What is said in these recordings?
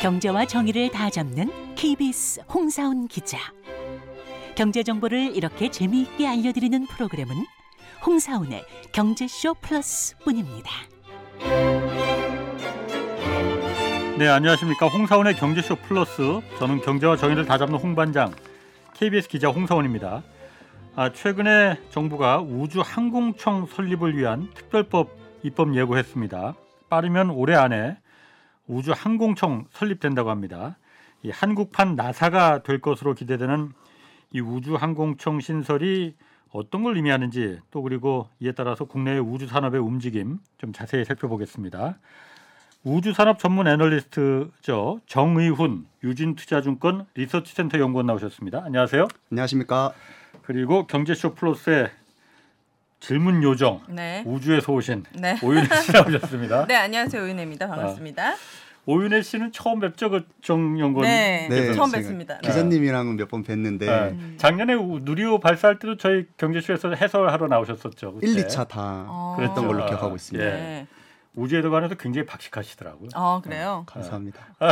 경제와 정의를 다 잡는 KBS 홍사훈 기자. 경제 정보를 이렇게 재미있게 알려드리는 프로그램은 홍사훈의 경제쇼 플러스뿐입니다. 네, 안녕하십니까. 홍사원의 경제쇼 플러스. 저는 경제와 정의를 다 잡는 홍반장 KBS 기자 홍사원입니다. 아, 최근에 정부가 우주 항공청 설립을 위한 특별법 입법 예고했습니다. 빠르면 올해 안에 우주 항공청 설립된다고 합니다. 이 한국판 나사가 될 것으로 기대되는 이 우주 항공청 신설이 어떤 걸 의미하는지 또 그리고 이에 따라서 국내의 우주 산업의 움직임 좀 자세히 살펴보겠습니다. 우주산업 전문 애널리스트죠 정의훈 유진투자증권 리서치센터 연구원 나오셨습니다. 안녕하세요. 안녕하십니까. 그리고 경제쇼 플러스의 질문 요정 네. 우주에서 오신 네. 오윤혜 씨 나오셨습니다. 네, 안녕하세요. 오윤혜입니다. 반갑습니다. 오윤혜 씨는 처음 뵙죠, 그 정 연구원. 네, 네, 처음 뵙습니다. 네. 기자님이랑은 몇 번 뵀는데 네. 작년에 우- 누리호 발사할 때도 저희 경제쇼에서 해설하러 나오셨었죠. 그때. 1, 2차 다 어. 그랬던 걸로 아, 기억하고 있습니다. 예. 네. 우주에 관해서 굉장히 박식하시더라고요. 아, 그래요? 감사합니다. 네.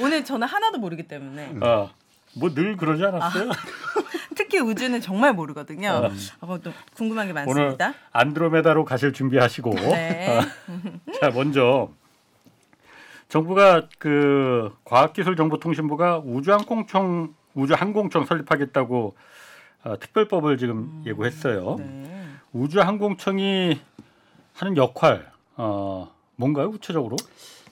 오늘 저는 하나도 모르기 때문에 어, 뭐 늘 그러지 않았어요? 특히 우주는 정말 모르거든요. 어. 아, 또 궁금한 게 오늘 많습니다. 안드로메다로 가실 준비하시고 네. 자 먼저 정부가 그 과학기술정보통신부가 우주항공청 우주항공청 설립하겠다고 어, 특별법을 지금 예고했어요. 네. 우주항공청이 하는 역할 어, 뭔가요 구체적으로?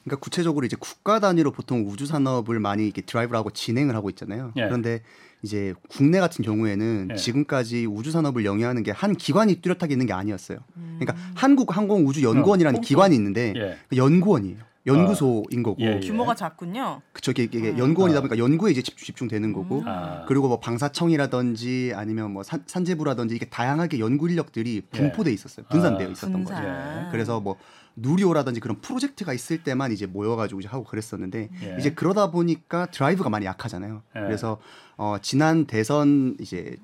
그러니까 구체적으로 이제 국가 단위로 보통 우주 산업을 많이 이렇게 드라이브를 하고 진행을 하고 있잖아요. 예. 그런데 이제 국내 같은 경우에는 예. 지금까지 우주 산업을 영위하는 게 한 기관이 뚜렷하게 있는 게 아니었어요. 그러니까 한국 항공 우주 연구원이라는 어, 기관이 있는데 예. 그 연구원이에요. 연구소인 거고. 예, 예. 규모가 작군요. 그쵸 이게, 이게 음. 연구원이다 아. 보니까 연구에 이제 집중, 집중되는 거고 아. 그리고 뭐 방사청이라든지 아니면 뭐 산, 산재부라든지 이게 다양하게 연구 인력들이 분포돼 있었어요. 분산되어 아, 있었던 분산. 거죠. 예. 그래서 뭐 누리호라든지 그런 프로젝트가 있을 때만 이제 모여가지고 이제 하고 그랬었는데 예. 이제 그러다 보니까 드라이브가 많이 약하잖아요. 예. 그래서 어, 지난 대선 이제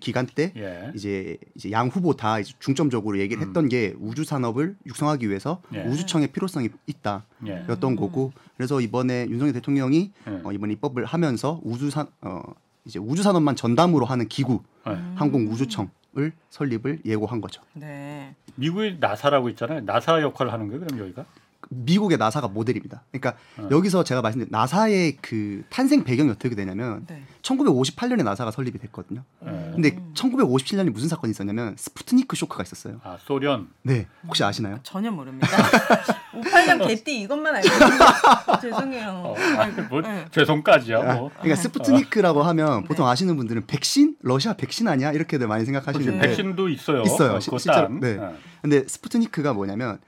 기간 때 예. 이제 이제 양 후보 다 이제 중점적으로 얘기를 했던 게 우주 산업을 육성하기 위해서 예. 우주청의 필요성이 있다. 예. 였던 거고 그래서 이번에 윤석열 대통령이 예. 어, 이번 입법을 하면서 우주 산 어, 이제 우주 산업만 전담으로 하는 기구 예. 항공 우주청 을 설립을 예고한 거죠. 네. 미국의 나사라고 있잖아요. 나사 역할을 하는 거예요. 그럼 여기가? 미국의 나사가 모델입니다. 그러니까 어. 여기서 제가 말씀드린 나사의 그 탄생 배경이 어떻게 되냐면 네. 1958년에 나사가 설립이 됐거든요. 예. 근데 1957년에 무슨 사건이 있었냐면 스푸트니크 쇼크가 있었어요. 아 소련. 네, 혹시 아시나요? 전혀 모릅니다. 58년 개띠 이것만 알거든요. 죄송해요. 어, 아니, 뭐 네. 죄송까지야 아, 뭐. 그러니까 스푸트니크라고 하면 보통 아시는 분들은 백신, 러시아 백신 아니야 이렇게들 많이 생각하시는데 네. 백신도 있어요. 있어요. 어, 시- 실제로. 딴. 네. 어. 근데 스푸트니크가 뭐냐면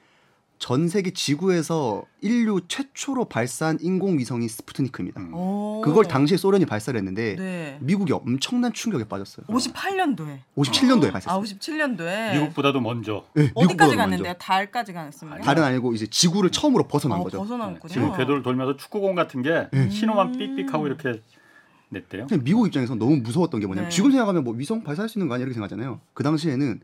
전 세계 지구에서 인류 최초로 발사한 인공위성이 스푸트니크입니다. 음. 오. 그걸 당시에 소련이 발사를 했는데 네. 미국이 엄청난 충격에 빠졌어요. 58년도에. 57년도에 아, 발사했어요. 57년도에. 미국보다도 먼저. 네, 어디까지 갔는데요? 먼저. 달까지 갔습니다. 달은 아니고 이제 지구를 처음으로 벗어난 아, 거죠. 벗어나왔군요. 지금 궤도를 돌면서 축구공 같은 게 네. 신호만 음. 삑삑하고 이렇게 냈대요. 미국 입장에서 너무 무서웠던 게 뭐냐면 네. 지금 생각하면 뭐 위성 발사할 수 있는 거 아니야 이렇게 생각하잖아요. 그 당시에는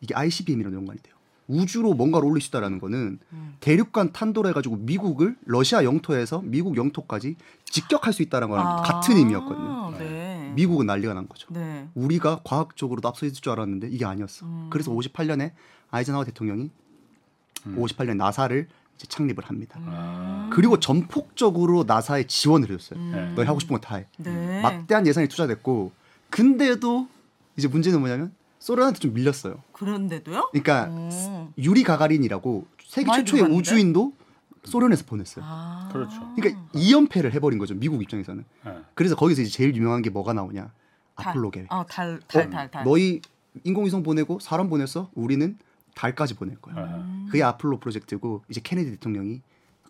이게 ICBM이라는 연관이 돼요. 우주로 뭔가를 올릴 수 있다라는 거는 음. 대륙간 탄도를 해가지고 미국을 러시아 영토에서 미국 영토까지 직격할 수 있다는 거랑 아, 같은 의미였거든요. 네. 미국은 난리가 난 거죠. 네. 우리가 과학적으로도 앞서 있을 줄 알았는데 이게 아니었어. 음. 그래서 58년에 아이젠하워 대통령이 음. 58년 나사를 이제 창립을 합니다. 아. 그리고 전폭적으로 나사에 지원을 해줬어요. 음. 너희 하고 싶은 거 다 해. 네. 막대한 예산이 투자됐고 근데도 이제 문제는 뭐냐면 소련한테 좀 밀렸어요. 그런데도요? 그러니까 오. 유리 가가린이라고 세계 최초의 들어갔는데? 우주인도 소련에서 보냈어요. 아. 그렇죠. 그러니까 2연패를 해버린 거죠 미국 입장에서는. 예. 그래서 거기서 이제 제일 유명한 게 뭐가 나오냐 달. 아폴로 계획. 어, 달, 달, 어, 달, 달. 너희 인공위성 보내고 사람 보냈어? 우리는 달까지 보낼 거야. 아. 그게 아폴로 프로젝트고 이제 케네디 대통령이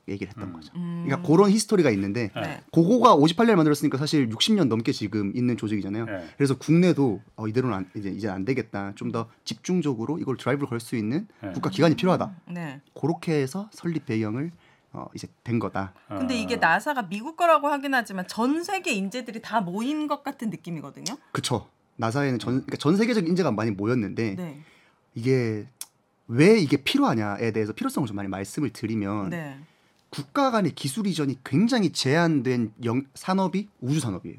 얘기를 했던 음. 거죠. 음. 그러니까 그런 히스토리가 있는데 네. 그거가 58년에 만들었으니까 사실 60년 넘게 지금 있는 조직이잖아요. 예. 그래서 국내도 어, 이대로는 안, 이제 이제 안 되겠다. 좀 더 집중적으로 이걸 드라이브를 걸 수 있는 네. 국가 기관이 필요하다. 네. 그렇게 해서 설립 배경을 어, 이제 된 거다. 근데 아. 이게 나사가 미국 거라고 하긴 하지만 전 세계 인재들이 다 모인 것 같은 느낌이거든요. 그쵸. 나사에는 전, 그러니까 전 세계적 인재가 많이 모였는데 네. 이게 왜 이게 필요하냐에 대해서 필요성을 좀 많이 말씀을 드리면 네. 국가 간의 기술 이전이 굉장히 제한된 영, 산업이 우주 산업이에요.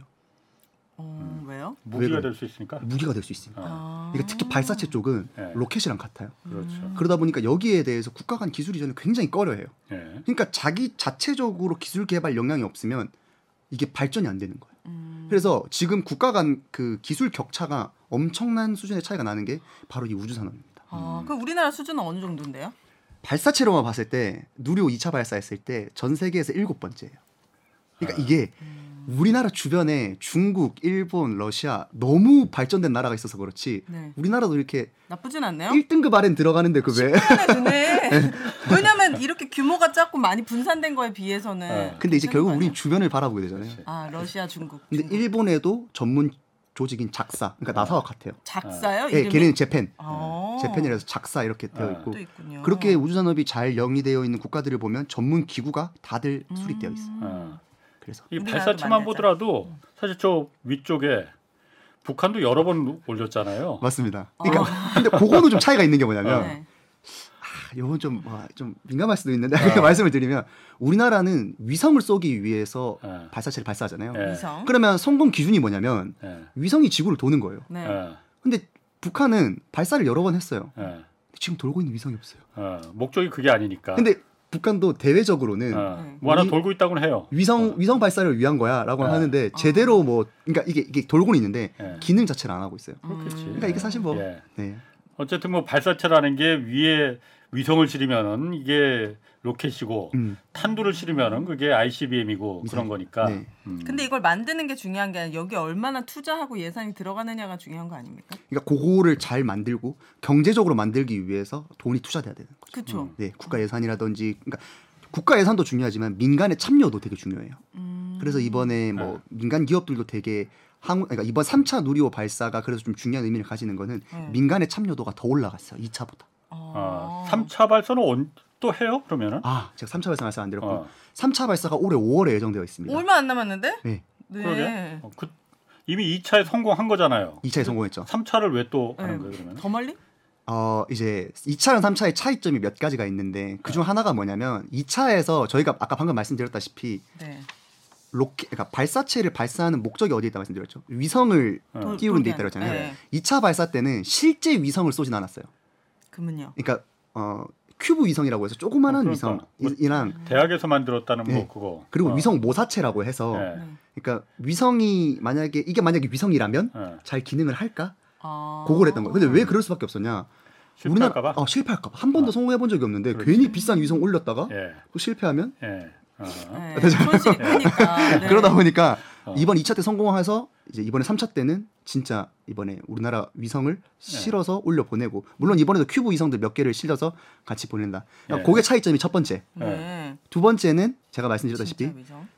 어, 왜요? 무기가 왜될수 있으니까. 무기가 될 수 있습니다. 아. 그러니까 특히 발사체 쪽은 네. 로켓이랑 같아요. 그렇죠. 그러다 보니까 여기에 대해서 국가 간 기술 이전을 굉장히 꺼려해요. 예. 그러니까 자기 자체적으로 기술 개발 역량이 없으면 이게 발전이 안 되는 거예요. 음. 그래서 지금 국가 간 그 기술 격차가 엄청난 수준의 차이가 나는 게 바로 이 우주 산업입니다. 아, 그럼 우리나라 수준은 어느 정도인데요? 발사체로만 봤을 때 누리호 2차 발사했을 때 전 세계에서 일곱 번째예요. 그러니까 이게 우리나라 주변에 중국, 일본, 러시아 너무 발전된 나라가 있어서 그렇지 네. 우리나라도 이렇게 나쁘진 않네요. 1등급 아래는 들어가는데 그 왜? 네. 왜냐면 이렇게 규모가 작고 많이 분산된 거에 비해서는. 네. 근데 이제 결국 아니야? 주변을 바라보게 되잖아요. 아 러시아, 중국. 근데 중국. 일본에도 전문 조직인 작사, 그러니까 나사와 같아요. 작사요? 예, 이름이? 걔는 재팬, 아. 재팬이라서 작사 이렇게 되어 아. 있고. 그렇게 우주 산업이 잘 영위되어 있는 국가들을 보면 전문 기구가 다들 수립되어 있어요. 음. 어. 그래서 이 발사체만. 보더라도 사실 저 위쪽에 북한도 여러 번 올렸잖아요. 맞습니다. 그러니까 근데 그거는 좀 차이가 있는 게 뭐냐면 네. 아, 이건 좀, 와, 좀 민감할 수도 있는데 그렇게 말씀을 드리면 우리나라는 위성을 쏘기 위해서 예. 발사체를 발사하잖아요. 예. 위성. 그러면 성공 기준이 뭐냐면 예. 위성이 지구를 도는 거예요. 네. 예. 근데 북한은 발사를 여러 번 했어요. 예. 지금 돌고 있는 위성이 없어요. 어, 목적이 그게 아니니까. 근데 북한도 대외적으로는 어, 네. 뭐 하나 돌고 있다고는 해요. 위성 위성 발사를 위한 거야라고 네. 하는데 제대로 뭐 그러니까 이게 이게 돌고는 있는데 예. 기능 자체를 안 하고 있어요. 그렇겠지. 그러니까 이게 사실 뭐 예. 네. 어쨌든 뭐 발사체라는 게 위에 위성을 실으면은 이게 로켓이고 음. 탄두를 실으면은 그게 ICBM이고 그런 미사일. 거니까. 네. 음. 근데 이걸 만드는 게 중요한 게 아니라 여기 얼마나 투자하고 예산이 들어가느냐가 중요한 거 아닙니까? 그러니까 그거를 잘 만들고 경제적으로 만들기 위해서 돈이 투자돼야 되는 거죠. 그렇죠. 음. 네, 국가 예산이라든지 그러니까 국가 예산도 중요하지만 민간의 참여도 되게 중요해요. 음. 그래서 이번에 뭐 네. 민간 기업들도 되게 항 그러니까 이번 3차 누리호 발사가 그래서 좀 중요한 의미를 가지는 거는 네. 민간의 참여도가 더 올라갔어요. 2차보다. 어, 아. 3차 발사는 온, 또 해요? 그러면은? 아, 제가 3차 발사 말씀 안 드렸고 어, 3차 발사가 올해 5월에 예정되어 있습니다. 얼마 안 남았는데? 네. 네. 그러게. 어, 그, 이미 2차에 성공한 거잖아요. 2차에 성공했죠. 3차를 왜또 네. 하는 거예요, 그러면? 더 멀리? 어 이제 2차랑 3차의 차이점이 몇 가지가 있는데 그중 하나가 뭐냐면 2차에서 저희가 아까 방금 말씀드렸다시피 네. 로켓 그러니까 발사체를 발사하는 목적이 어디에 있다 말씀드렸죠. 위성을 어. 돌- 띄우는 데 있다 그랬잖아요. 네. 2차 발사 때는 실제 위성을 쏘진 않았어요. 그러면요. 그러니까 어 큐브 위성이라고 해서 조그마한 어. 위성이랑 대학에서 만들었다는 네. 뭐 그거. 그리고 어. 위성 모사체라고 해서 네. 네. 그러니까 위성이 만약에 이게 만약에 위성이라면 어. 잘 기능을 할까? 아. 그걸 했던 거예요. 근데 왜 그럴 수밖에 없었냐? 실패할까봐? 어, 실패할까봐 한 번도 어. 성공해 본 적이 없는데 그렇지. 괜히 비싼 위성 올렸다가 예. 또 실패하면 예. 어. 네. 손실이 크니까. 네. 어. 이번 2차 때 성공해서 이제 이번에 3차 때는 진짜 이번에 우리나라 위성을 네. 실어서 올려 보내고 물론 이번에도 큐브 위성들 몇 개를 실어서 같이 보낸다. 그러니까 네. 그게 차이점이 첫 번째. 네. 두 번째는 제가 말씀드렸다시피.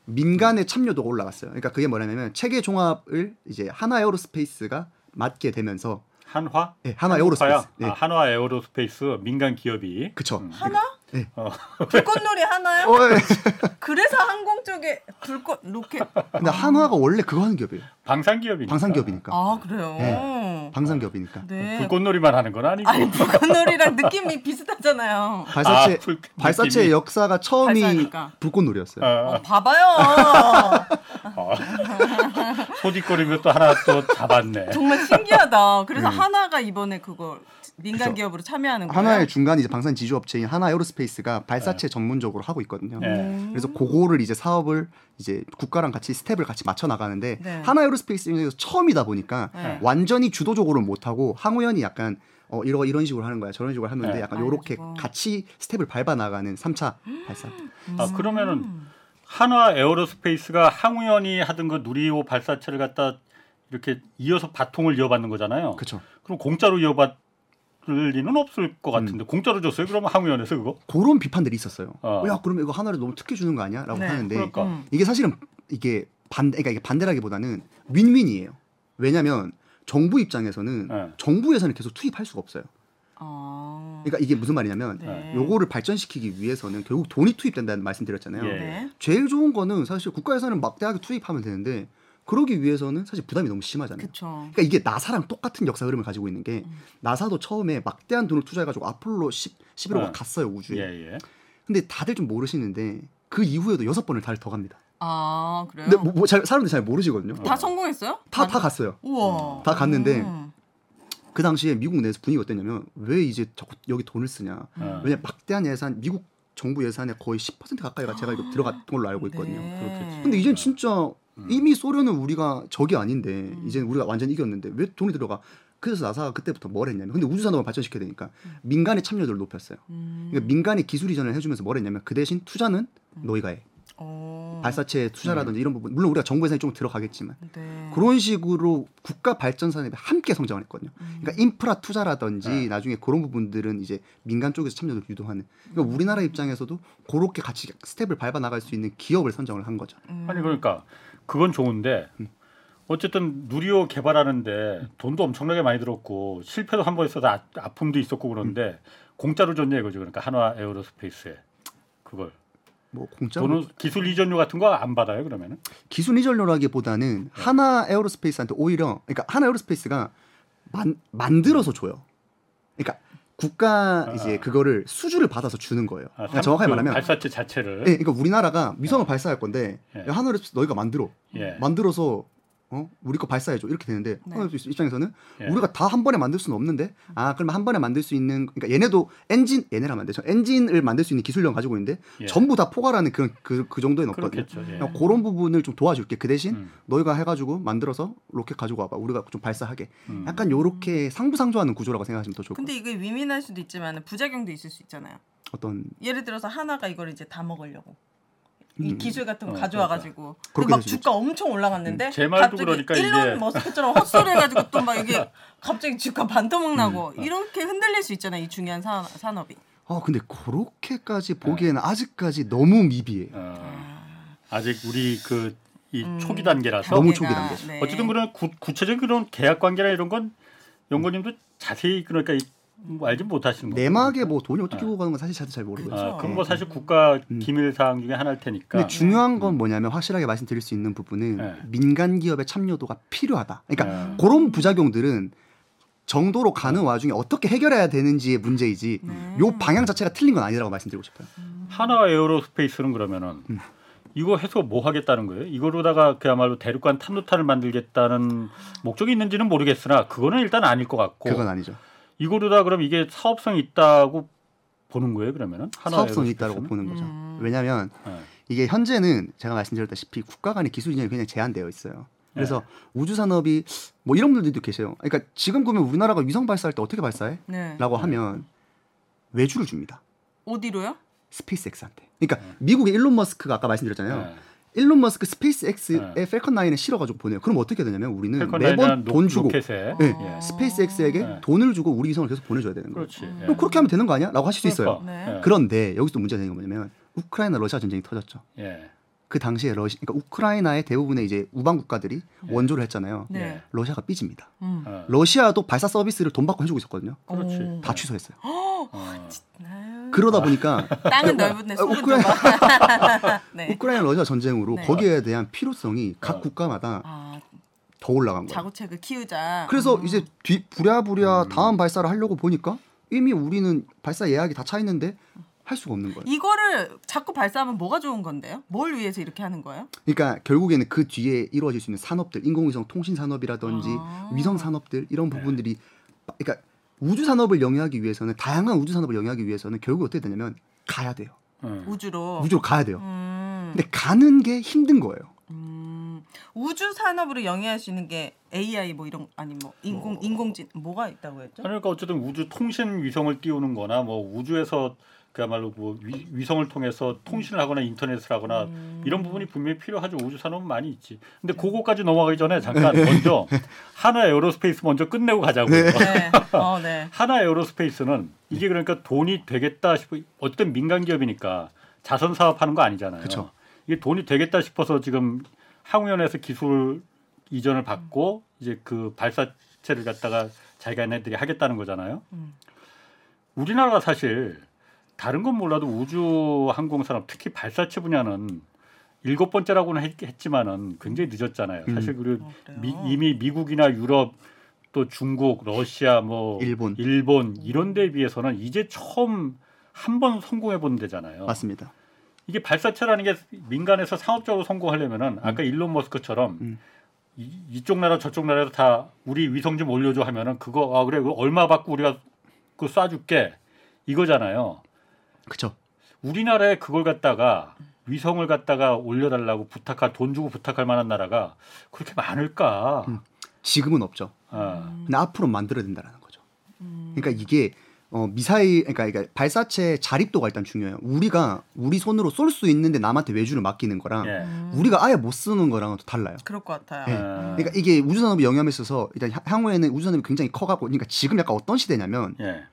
민간의 참여도가 올라갔어요. 그러니까 그게 뭐냐면 체계 종합을 이제 한화 에어로스페이스가 맡게 되면서 한화? 네, 한화 에어로스페이스. 네. 아, 한화 에어로스페이스 민간 기업이. 그쵸. 음. 한화? 네. 어. 불꽃놀이 하나요? 어, 예. 그래서 항공 쪽에 불꽃 로켓. 근데 한화가 원래 그거 하는 기업이에요. 방산 기업이니까. 방산 기업이니까. 아 그래요. 네. 방산 기업이니까. 네. 불꽃놀이만 하는 건 아니고. 아니 불꽃놀이랑 느낌이 비슷하잖아요. 발사체 아, 불- 발사체의 느낌이. 역사가 처음이 발사니까. 불꽃놀이였어요. 어, 어, 봐봐요. 어. 소뒷거리면 또 하나 또 잡았네. 정말 신기하다. 그래서 음. 하나가 이번에 그거 민간 그쵸. 기업으로 참여하는 거예요. 한화의 중간 이제 방산 지주 업체인 한화 에어로스페이스가 발사체 전문적으로 하고 있거든요. 네. 그래서 그거를 이제 사업을 이제 국가랑 같이 스텝을 같이 맞춰 나가는데 네. 한화 에어로스페이스 중에서 처음이다 보니까 네. 완전히 주도적으로 못 하고 항우연이 약간 어 이러 이런 식으로 하는 거야 저런 식으로 하는데 네. 약간 요렇게 알려주고. 같이 스텝을 밟아 나가는 3차 발사. 아 그러면은 한화 에어로스페이스가 항우연이 하던 그 누리호 발사체를 갖다 이렇게 이어서 바통을 이어받는 거잖아요. 그렇죠. 그럼 공짜로 이어받을 리는 없을 것 음. 같은데 공짜로 줬어요? 그러면 항우연에서 그거? 그런 비판들이 있었어요. 어. 야 그러면 이거 하나를 너무 특혜 주는 거 아니야?라고 네. 하는데 그러니까. 음. 이게 사실은 이게 반대 그러니까 이게 반대라기보다는 윈윈이에요. 왜냐하면 정부 입장에서는 네. 정부 예산을 계속 투입할 수가 없어요. 아. 그러니까 이게 무슨 말이냐면 네. 요거를 발전시키기 위해서는 결국 돈이 투입된다는 말씀드렸잖아요. 예. 네. 제일 좋은 거는 사실 국가 예산을 막대하게 투입하면 되는데 그러기 위해서는 사실 부담이 너무 심하잖아요. 그렇죠. 그러니까 이게 나사랑 똑같은 역사 흐름을 가지고 있는 게 음. 나사도 처음에 막대한 돈을 투자해가지고 아폴로 10, 11호가 어. 갔어요 우주에. 예, 예. 근데 다들 좀 모르시는데 그 이후에도 여섯 번을 달더 갑니다. 아 그래요? 근데 뭐, 뭐 잘, 사람들이 잘 모르시거든요. 다 성공했어요? 다 다 갔어요. 우와. 다 갔는데 음. 그 당시에 미국 내에서 분위기가 어땠냐면 왜 이제 자꾸 여기 돈을 쓰냐. 어. 왜냐 막대한 예산 미국 정부 예산의 거의 10% 가까이가 제가 이거 들어갔던 걸로 알고 있거든요. 네. 근데 이젠 진짜 음. 이미 소련은 우리가 적이 아닌데 음. 이제 우리가 완전 이겼는데 왜 돈이 들어가? 그래서 나사가 그때부터 뭘 했냐면 근데 우주 산업을 발전시켜야 되니까 민간의 참여도를 높였어요. 음. 그러니까 민간이 기술 이전을 해주면서 뭘 했냐면 그 대신 투자는 너희가 해. 어. 발사체 투자라든지 이런 부분 물론 우리가 정부 예산이 좀 들어가겠지만 네. 그런 식으로 국가 발전 산업이 함께 성장을 했거든요. 음. 그러니까 인프라 투자라든지 네. 나중에 그런 부분들은 이제 민간 쪽에서 참여를 유도하는. 그러니까 우리나라 입장에서도 그렇게 같이 스텝을 밟아 나갈 수 있는 기업을 선정을 한 거죠. 음. 아니 그러니까 그건 좋은데 어쨌든 누리호 개발하는데 돈도 엄청나게 많이 들었고 실패도 한 번 있어서 아, 아픔도 있었고 그런데 공짜로 줬냐 이거죠. 그러니까 한화 에어로스페이스에 그걸 뭐 공짜 돈은 기술 이전료 같은 거 안 받아요 그러면은 기술 이전료라기보다는 한화 에어로스페이스한테 오히려 그러니까 한화 에어로스페이스가 만, 만들어서 줘요. 그러니까 국가 아. 이제 그거를 수주를 받아서 주는 거예요. 아, 그러니까 삼- 정확하게 그 말하면 발사체 자체를 예, 그러니까 우리나라가 위성을 발사할 건데 예. 에어로스페이스 너희가 만들어. 예. 만들어서 어 우리 거 발사해줘 이렇게 되는데 네. 에어로스페이스 입장에서는 예. 우리가 다 한 번에 만들 수는 없는데 아 그러면 한 번에 만들 수 있는 그러니까 얘네도 엔진 얘네라면 안 되죠 엔진을 만들 수 있는 기술력 가지고 있는데 예. 전부 다 포괄하는 그런 그, 그 정도에는 없거든요. 그렇겠죠. 예. 그러니까 그런 부분을 좀 도와줄게. 그 대신 음. 너희가 해가지고 만들어서 로켓 가지고 와봐. 우리가 좀 발사하게. 음. 약간 요렇게 상부상조하는 구조라고 생각하시면 더 좋을 것 근데 같아요. 이게 위민할 수도 있지만 부작용도 있을 수 있잖아요. 어떤 예를 들어서 하나가 이걸 이제 다 먹으려고 이 음. 기술 같은 거 어, 가져와가지고 될 수도 주가 엄청 올라갔는데 음, 제 말도 갑자기 그러니까 일론 이게- 머스크처럼 헛소리 해가지고 또 막 이게 갑자기 주가 반토막 나고 음. 이렇게 흔들릴 수 있잖아요 이 중요한 산, 산업이. 아 근데 그렇게까지 보기에는 네. 아직까지 너무 미비해요. 어, 아직 우리 그이 음, 초기 단계라서 너무 초기 단계. 네. 어쨌든 그런 구, 구체적인 그런 계약 관계나 이런 건 연구님도 자세히 그러니까 이- 뭐 알지 못하시는 거예요. 내막에 뭐 돈이 어떻게 어. 오고 가는 건 사실 저도 잘 모르고요. 그렇죠. 아, 그건 뭐 사실 국가 음. 기밀 사항 중에 하나일 테니까. 근데 중요한 건 뭐냐면 확실하게 말씀드릴 수 있는 부분은 네. 민간 기업의 참여도가 필요하다. 그러니까 네. 그런 부작용들은 정도로 가는 와중에 어떻게 해결해야 되는지의 문제이지 네. 요 방향 자체가 틀린 건 아니라고 말씀드리고 싶어요. 하나 에어로스페이스는 그러면은 음. 이거 해서 뭐 하겠다는 거예요? 이거로다가 그야말로 대륙간 탐로탄을 만들겠다는 목적이 있는지는 모르겠으나 그거는 일단 아닐 것 같고 그건 아니죠. 이거로다 그럼 이게 사업성이 있다고 보는 거예요? 그러면은 사업성이 있다고? 보는 거죠. 음. 왜냐하면 네. 이게 현재는 제가 말씀드렸다시피 국가 간의 기술 이전이 그냥 제한되어 있어요. 그래서 네. 우주 산업이 뭐 이런 분들도 계세요. 그러니까 지금 보면 우리나라가 위성 발사할 때 어떻게 발사해? 네. 라고 네. 하면 외주를 줍니다. 어디로요? 스페이스X한테. 그러니까 미국의 일론 머스크가 아까 말씀드렸잖아요. 네. 일론 머스크 스페이스X의 네. 팰컨 9에 실어가지고 보내요. 그럼 어떻게 되냐면 우리는 매번 돈 노- 주고 로켓에 네. 어. 스페이스X에게 네. 돈을 주고 우리 위성을 계속 보내줘야 되는 거예요. 그렇지. 음. 예. 그럼 그렇게 하면 되는 거 아니야? 라고 하실 수 있어요. 그러니까. 네. 예. 그런데 여기서 또 문제가 되는 게 뭐냐면 우크라이나 러시아 전쟁이 터졌죠. 예. 그 당시에 러시 그러니까 우크라이나의 대부분의 이제 우방 국가들이 예. 원조를 했잖아요. 네. 예. 러시아가 삐집니다. 음. 어. 러시아도 발사 서비스를 돈 받고 해주고 있었거든요. 그렇지. 오. 다 취소했어요. 어. 아유. 그러다 보니까 땅은 넓은데 우크라이나-. 네. 우크라이나 러시아 전쟁으로 네. 거기에 대한 필요성이 각 어. 국가마다 아, 더 올라간 거예요. 자구책을 키우자. 그래서 음. 이제 뒤 부랴부랴 음. 다음 발사를 하려고 보니까 이미 우리는 발사 예약이 다 차 있는데 할 수가 없는 거예요. 이거를 자꾸 발사하면 뭐가 좋은 건데요? 뭘 위해서 이렇게 하는 거예요? 그러니까 결국에는 그 뒤에 이루어질 수 있는 산업들, 인공위성 통신 산업이라든지 아. 위성 산업들 이런 네. 부분들이 그러니까 우주 산업을 영위하기 위해서는 다양한 우주 산업을 영위하기 위해서는 결국 어떻게 되냐면 가야 돼요. 음. 우주로. 우주로 가야 돼요. 음, 근데 가는 게 힘든 거예요. 음, 우주 산업으로 영위할 수 있는 게 AI 뭐 이런 아니 뭐 인공 인공진 뭐가 있다고 했죠? 그러니까 어쨌든 우주 통신 위성을 띄우는거나 뭐 우주에서 그야말로 뭐 위, 위성을 통해서 통신을 하거나 인터넷을 하거나 음. 이런 부분이 분명히 필요하죠. 우주 산업은 많이 있지. 근데 그거까지 넘어가기 전에 잠깐 먼저 한화 에어로스페이스 먼저 끝내고 가자고요. 네. 어, 네. 한화 에어로스페이스는 이게 그러니까 돈이 되겠다 싶어 어쨌든 민간 기업이니까 자선 사업하는 거 아니잖아요. 그쵸. 이게 돈이 되겠다 싶어서 지금 항우연에서 기술 이전을 받고 이제 그 발사체를 갖다가 자기네들이 하겠다는 거잖아요. 음. 우리나라가 사실 다른 건 몰라도 우주 항공 산업 특히 발사체 분야는 일곱 번째라고는 했, 했지만은 굉장히 늦었잖아요. 음. 사실 그리고 어, 그래요? 미, 이미 미국이나 유럽 또 중국, 러시아, 뭐 일본. 일본 이런 데에 비해서는 이제 처음 한 번 성공해 본 데잖아요. 맞습니다. 이게 발사체라는 게 민간에서 상업적으로 성공하려면은 아까 일론 머스크처럼 음. 이, 이쪽 나라 저쪽 나라에서 다 우리 위성 좀 올려줘 하면은 그거 아 그래 얼마 받고 우리가 그 쏴줄게 이거잖아요. 그쵸. 우리나라에 그걸 갖다가 위성을 갖다가 올려달라고 부탁할 돈 주고 부탁할 만한 나라가 그렇게 많을까? 음. 지금은 없죠. 아, 근데 앞으로 만들어야 된다라는 거죠. 그러니까 이게 어, 미사일 그러니까, 그러니까 발사체 자립도가 일단 중요해요. 우리가 우리 손으로 쏠 수 있는데 남한테 외주를 맡기는 거랑 예. 우리가 아예 못 쓰는 거랑은 또 달라요. 그럴 것 같아요. 예. 아, 그러니까 이게 우주 산업이 영향에 있어서 일단 향- 향후에는 우주 산업이 굉장히 커가고 그러니까 지금 약간 어떤 시대냐면 예.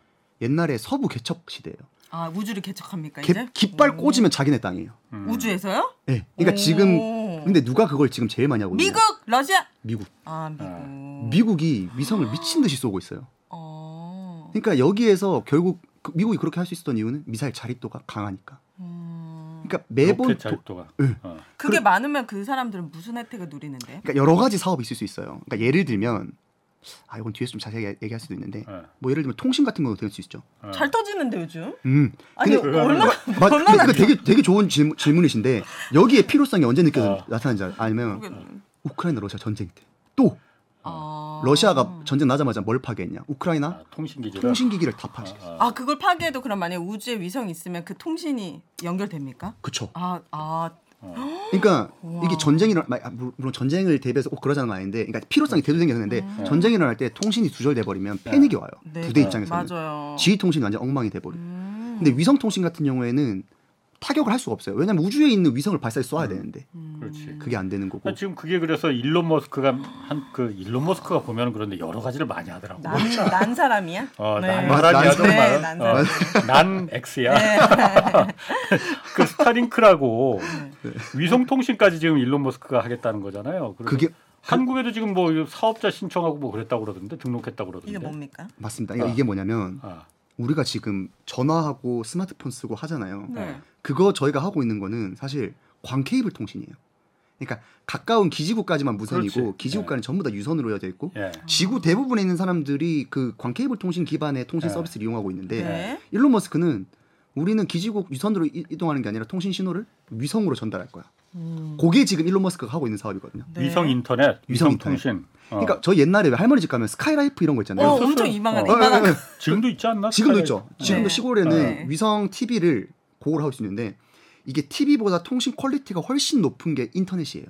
옛날에 서부 개척 시대예요. 아 우주를 개척합니까 개- 이제? 깃발 오. 꽂으면 자기네 땅이에요. 음. 우주에서요? 예. 그러니까 오. 지금 근데 누가 그걸 지금 제일 많이 하고 있냐? 미국, 러시아. 미국. 아 미국. 미국이 위성을 미친 듯이 쏘고 있어요. 어. 그러니까 여기에서 결국 그 미국이 그렇게 할 수 있었던 이유는 미사일 자립도가 강하니까. 음. 그러니까 매번 도- 자립도가. 예. 어. 그게 많으면 그 사람들은 무슨 혜택을 누리는데? 그러니까 여러 가지 사업이 있을 수 있어요. 그러니까 예를 들면 아 이건 뒤에서 좀 자세히 얘기할 수도 있는데 예. 뭐 예를 들면 통신 같은 것도 될 수 있죠. 어. 잘 터지는데 요즘? 음. 아니 근데 얼마나 이거 되게 되게 좋은 질문, 질문이신데 여기에 필요성이 언제 느껴져 어. 나타나는지 알- 아니면 모르겠네. 우크라이나 러시아 전쟁 때또 아. 러시아가 전쟁 나자마자 뭘 파괴했냐? 우크라이나 아, 통신기지가. 통신기기를 다 파괴했어. 아, 아 그걸 파괴해도 그럼 만약 에 우주에 위성 이 있으면 그 통신이 연결됩니까? 그쵸. 아, 아, 그러니까 우와. 이게 전쟁이 일어 아, 물- 물론 전쟁을 대비해서 꼭 그러자는 건 아닌데 그러니까 필요성이 대두된 게 있는데 전쟁이 일어날 때 통신이 두절돼 버리면 패닉이 와요. 네. 부대 입장에서는 맞아요. 지휘 통신이 완전 엉망이 돼 버려. 요 음. 근데 위성 통신 같은 경우에는 타격을 할 수가 없어요. 왜냐하면 우주에 있는 위성을 발사해 쏴야 되는데 그렇지. 그게 안 되는 거고. 아, 지금 그게 그래서 일론 머스크가 한 그 일론 머스크가 보면 그런데 여러 가지를 많이 하더라고. 난, 난 사람이야? 어, 네. 난난 사람이야 사람. 정말. 네, 난 어, 난 X야. 그 스타링크라고 위성 통신까지 지금 일론 머스크가 하겠다는 거잖아요. 그게 한국에도 지금 뭐 사업자 신청하고 뭐 그랬다고 그러던데 등록했다고 그러던데. 이게 뭡니까? 맞습니다. 그러니까 아. 이게 뭐냐면 아, 우리가 지금 전화하고 스마트폰 쓰고 하잖아요. 네. 그거 저희가 하고 있는 거는 사실 광 케이블 통신이에요. 그러니까 가까운 기지국까지만 무선이고 그렇지. 기지국까지는 전부 다 유선으로 이어져 있고 예. 지구 대부분에 있는 사람들이 그 광 케이블 통신 기반의 통신 네. 서비스를 이용하고 있는데 네. 일론 머스크는 우리는 기지국 유선으로 이- 이동하는 게 아니라 통신 신호를 위성으로 전달할 거야. 음. 그게 지금 일론 머스크가 하고 있는 사업이거든요. 네. 위성 인터넷, 위성. 통신. 어. 그러니까 저 옛날에 왜 할머니 집 가면 스카이라이프 이런 거 있잖아요. 어. 엄청 이만한 어. 이만한 예, 예, 예. 지금도 있지 않나? 지금도 있죠. 지금도 네. 시골에는 네. 위성 TV를 그걸 하고 있는데 이게 TV보다 통신 퀄리티가 훨씬 높은 게 인터넷이에요.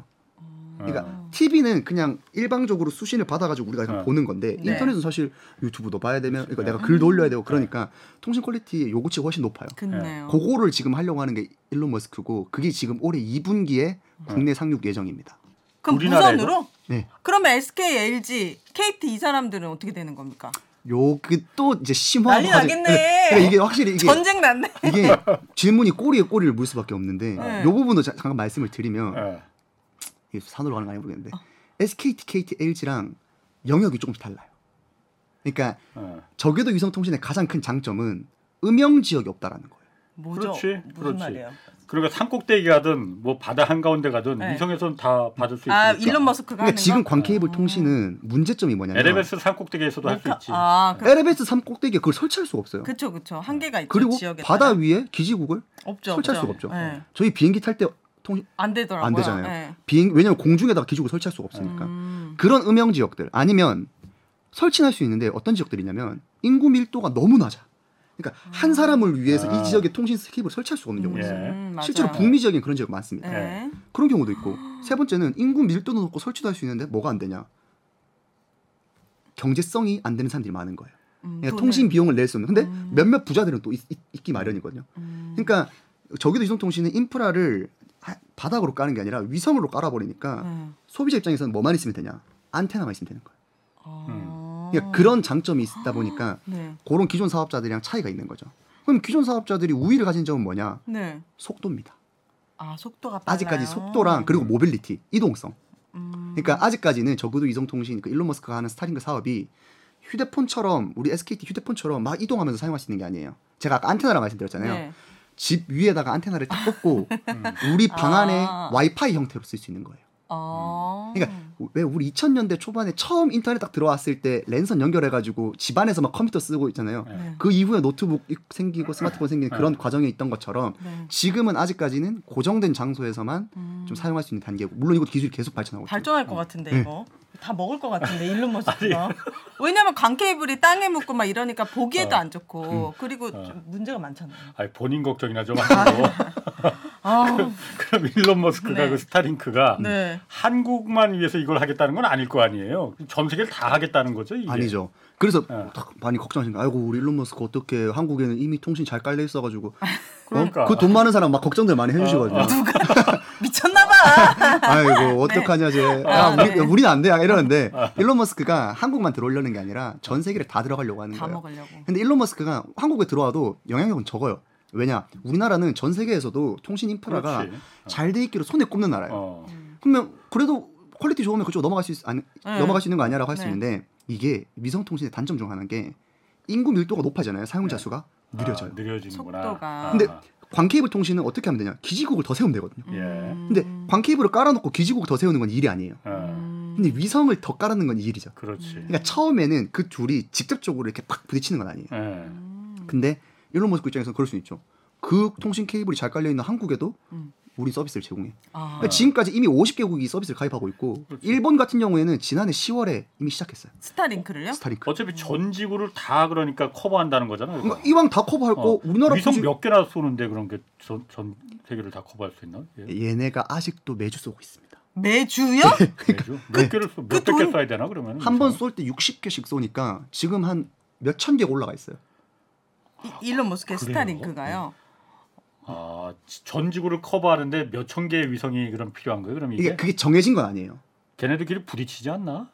그러니까 어. TV는 그냥 일방적으로 수신을 받아가지고 우리가 그냥 어. 보는 건데 네. 인터넷은 사실 유튜브도 봐야 되면 그러니까 네. 내가 글도 올려야 되고 그러니까 통신 퀄리티 요구치가 훨씬 높아요. 좋네요. 그거를 지금 하려고 하는 게 일론 머스크고 그게 지금 올해 2분기에 국내 상륙 예정입니다. 그럼 우리나라에도? 무선으로? 네. 그러면 SK, LG, KT 이 사람들은 어떻게 되는 겁니까? 요그 또 이제 심화 난리 나겠네. 그러니까 이게 확실히 이게 전쟁 났네. 이게 질문이 꼬리에 꼬리를 물 수밖에 없는데 네. 요 부분도 자- 잠깐 말씀을 드리면 예. 이게 산으로 가는 거 아닌지 모르겠는데 어. SKT, KT, LG랑 영역이 조금씩 달라요. 그러니까 어. 저궤도 위성 통신의 가장 큰 장점은 음영 지역이 없다라는 거예요. 뭐죠? 그렇지, 무슨 그렇지. 말이에요? 그러니까 산 꼭대기 가든 뭐 바다 한가운데 가든 네. 위성에서는 다 받을 수 있으니까. 아 일론 머스크가 그러니까 하는 지금 거? 광 케이블 통신은 문제점이 뭐냐면 LMS 산 꼭대기에서도 할 수 있지. 아, 그, LBS 3 꼭대기에 그걸 설치할 수가 없어요. 그쵸 그쵸 한계가 있죠. 그리고 지역에 바다 따라. 위에 기지국을 없죠. 설치할 없죠. 수가 없죠. 네. 저희 비행기 탈 때 통신 안 되더라고요. 안 되잖아요. 네. 비행 왜냐면 공중에다가 기지국을 설치할 수가 없으니까 음. 그런 음영 지역들 아니면 설치할 수 있는데 어떤 지역들이냐면 인구 밀도가 너무 낮아. 그러니까 한 사람을 위해서 아. 이 지역에 통신 스케이프를 설치할 수 없는 경우가 예. 있어요. 음. 실제로 북미 지역엔 그런 지역 많습니다. 네. 그런 경우도 있고 세 번째는 인구 밀도도 높고 설치도 할 수 있는데 뭐가 안 되냐? 경제성이 안 되는 사람들이 많은 거예요. 음, 그러니까 통신 비용을 낼 수 없는. 근데 음. 몇몇 부자들은 또 있, 기 마련이거든요. 음. 그러니까 저기도 위성통신은 인프라를 하- 바닥으로 까는 게 아니라 위성으로 깔아버리니까 네. 소비자 입장에서는 뭐만 있으면 되냐? 안테나만 있으면 되는 거예요. 아. 그러니까 그런 장점이 있다 보니까 네. 그런 기존 사업자들이랑 차이가 있는 거죠. 그럼 기존 사업자들이 우위를 가진 점은 뭐냐? 네. 속도입니다. 아 속도가 빨라요. 아직까지 속도랑 그리고 모빌리티, 이동성. 음. 그러니까 아직까지는 적어도 위성통신 그 일론 머스크가 하는 스타링크 사업이 휴대폰처럼 우리 SKT 휴대폰처럼 막 이동하면서 사용할 수 있는 게 아니에요. 제가 아까 안테나라고 말씀드렸잖아요. 네. 집 위에다가 안테나를 딱 꽂고 우리 방 안에 아. 와이파이 형태로 쓸 수 있는 거예요. 아. 그러니까 왜 우리 2000년대 초반에 처음 인터넷 딱 들어왔을 때 랜선 연결해가지고 집안에서 막 컴퓨터 쓰고 있잖아요. 네. 그 이후에 노트북 생기고 스마트폰 생기는 그런 과정에 있던 것처럼 네. 지금은 아직까지는 고정된 장소에서만 음. 좀 사용할 수 있는 단계고 물론 이거 기술이 계속 발전하고 있죠. 발전할 것 같은데 네. 이거 다 먹을 것 같은데 일론 머스크가 왜냐면 강 케이블이 땅에 묻고 막 이러니까 보기에도 어. 안 좋고 그리고 좀 문제가 많잖아요. 아니, 본인 걱정이나 좀 하시고 아, 그럼 일론 머스크가 네. 그 스타링크가 네. 한국만 위해서 이걸 하겠다는 건 아닐 거 아니에요. 전 세계를 다 하겠다는 거죠. 이게. 아니죠. 그래서 네. 딱 많이 걱정하시는 거. 아이고 우리 일론 머스크 어떻게 한국에는 이미 통신 잘 깔려 있어가지고 그러니까. 그돈 많은 사람 막 걱정들 많이 해주시거든요. 어, 어. 미쳤나봐. 아이고 어떡하냐 쟤. 야, 아, 우리 네. 우리는 안 돼. 이러는데 일론 머스크가 한국만 들어오려는 게 아니라 전 세계를 다 들어가려고 하는 다 거예요. 먹으려고. 근데 일론 머스크가 한국에 들어와도 영향력은 적어요. 왜냐? 우리나라는 전 세계에서도 통신 인프라가 그렇지. 잘돼 있기로 손에 꼽는 나라예요. 어. 그러면 그래도 quality 좋으면 그쪽 넘어갈 수 있, 아니, 네. 넘어갈 수 있는 거 아니야라고 할수 네. 있는데 이게 위성 통신의 단점 중 하나인 게 인구 밀도가 높아지잖아요. 사용자 네. 수가 느려져요. 아, 느려지는구나. 속도가. 아. 근데 광케이블 통신은 어떻게 하면 되냐? 기지국을 더 세우면 되거든요. 예. 근데 광케이블을 깔아놓고 기지국을 더 세우는 건 일이 아니에요. 어, 음. 근데 위성을 더 깔아놓는 건 일이죠. 그렇지. 그러니까 처음에는 그 둘이 직접적으로 이렇게 팍 부딪히는 건 아니에요. 예. 음. 근데 일론 머스크 입장에서는 그럴 수 있죠. 그 통신 케이블이 잘 깔려 있는 한국에도 음. 우리 서비스를 제공해. 아. 그러니까 지금까지 이미 50개국이 서비스를 가입하고 있고 그렇지. 일본 같은 경우에는 지난해 10월에 이미 시작했어요. 스타링크를요? 스타링크. 어차피 전 지구를 다 그러니까 커버한다는 거잖아요. 그러니까 이왕 다 커버할 거 어. 우리나라 위성 굳이- 몇 개나 쏘는데 그런 게전 세계를 다 커버할 수 있나? 예. 얘네가 아직도 매주 쏘고 있습니다. 매주요? 매주? 몇 네. 개를 쏘, 그 몇백 개 돈- 쏴야 되나 그러면? 한 번 쏠 때 60개씩 쏘니까 지금 한 몇 천 개가 올라가 있어요. 이- 일론 머스크의 그래요? 스타링크가요. 아, 전 지구를 커버하는데 몇 천 개의 위성이 그럼 필요한 거예요? 그럼 이게 이게 그게 정해진 건 아니에요. 걔네들끼리 부딪히지 않나?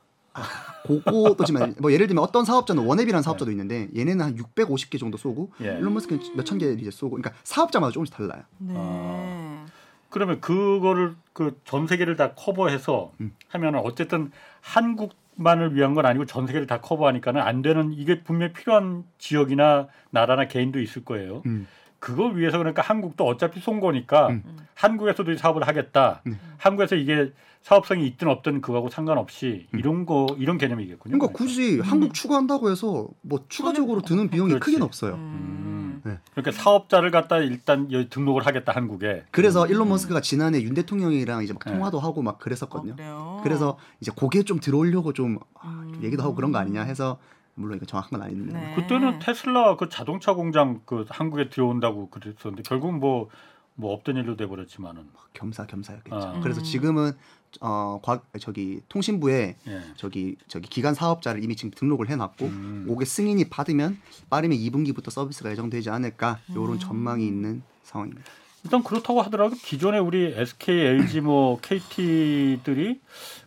그거도지만 뭐 예를 들면 어떤 사업자는 원앱이라는 사업자도 있는데 얘네는 한 650개 정도 쏘고 예. 일론 머스크는 몇천 개 이제 쏘고 그러니까 사업자마다 조금씩 달라요. 네. 아. 그러면 그거를 그 전 세계를 다 커버해서 음. 하면은 어쨌든 한국 만을 위한 건 아니고 전 세계를 다 커버하니까는 안 되는 이게 분명히 필요한 지역이나 나라나 개인도 있을 거예요. 음. 그걸 위해서 그러니까 한국도 어차피 쏜 거니까 음. 한국에서도 이 사업을 하겠다. 음. 한국에서 이게 사업성이 있든 없든 그거하고 상관없이 이런 거 이런 개념이겠군요. 그러니까 굳이 한국 추가한다고 해서 뭐 추가적으로 드는 비용이 그렇지. 크게는 없어요. 음. 네. 그러니까 사업자를 갖다 일단 여기 등록을 하겠다 한국에. 그래서 일론 머스크가 지난해 윤 대통령이랑 이제 막 네. 통화도 하고 막 어, 그랬었거든요. 그래요. 그래서 이제 고개 좀 들어오려고 좀 아, 음. 얘기도 하고 그런 거 아니냐 해서 물론 이거 정확한 건 아닌데 네. 그때는 테슬라 그 자동차 공장 그 한국에 들어온다고 그랬었는데 결국 뭐뭐 없던 일로 돼 버렸지만은. 겸사겸사였겠죠. 아. 그래서 음. 지금은 어 과, 저기 통신부에 예. 저기 저기 기간 사업자를 이미 지금 등록을 해놨고 음. 그게 승인이 받으면 빠르면 2분기부터 서비스가 예정되지 않을까 이런 음. 전망이 있는 상황입니다. 일단 그렇다고 하더라도 기존에 우리 SK, LG 뭐 KT들이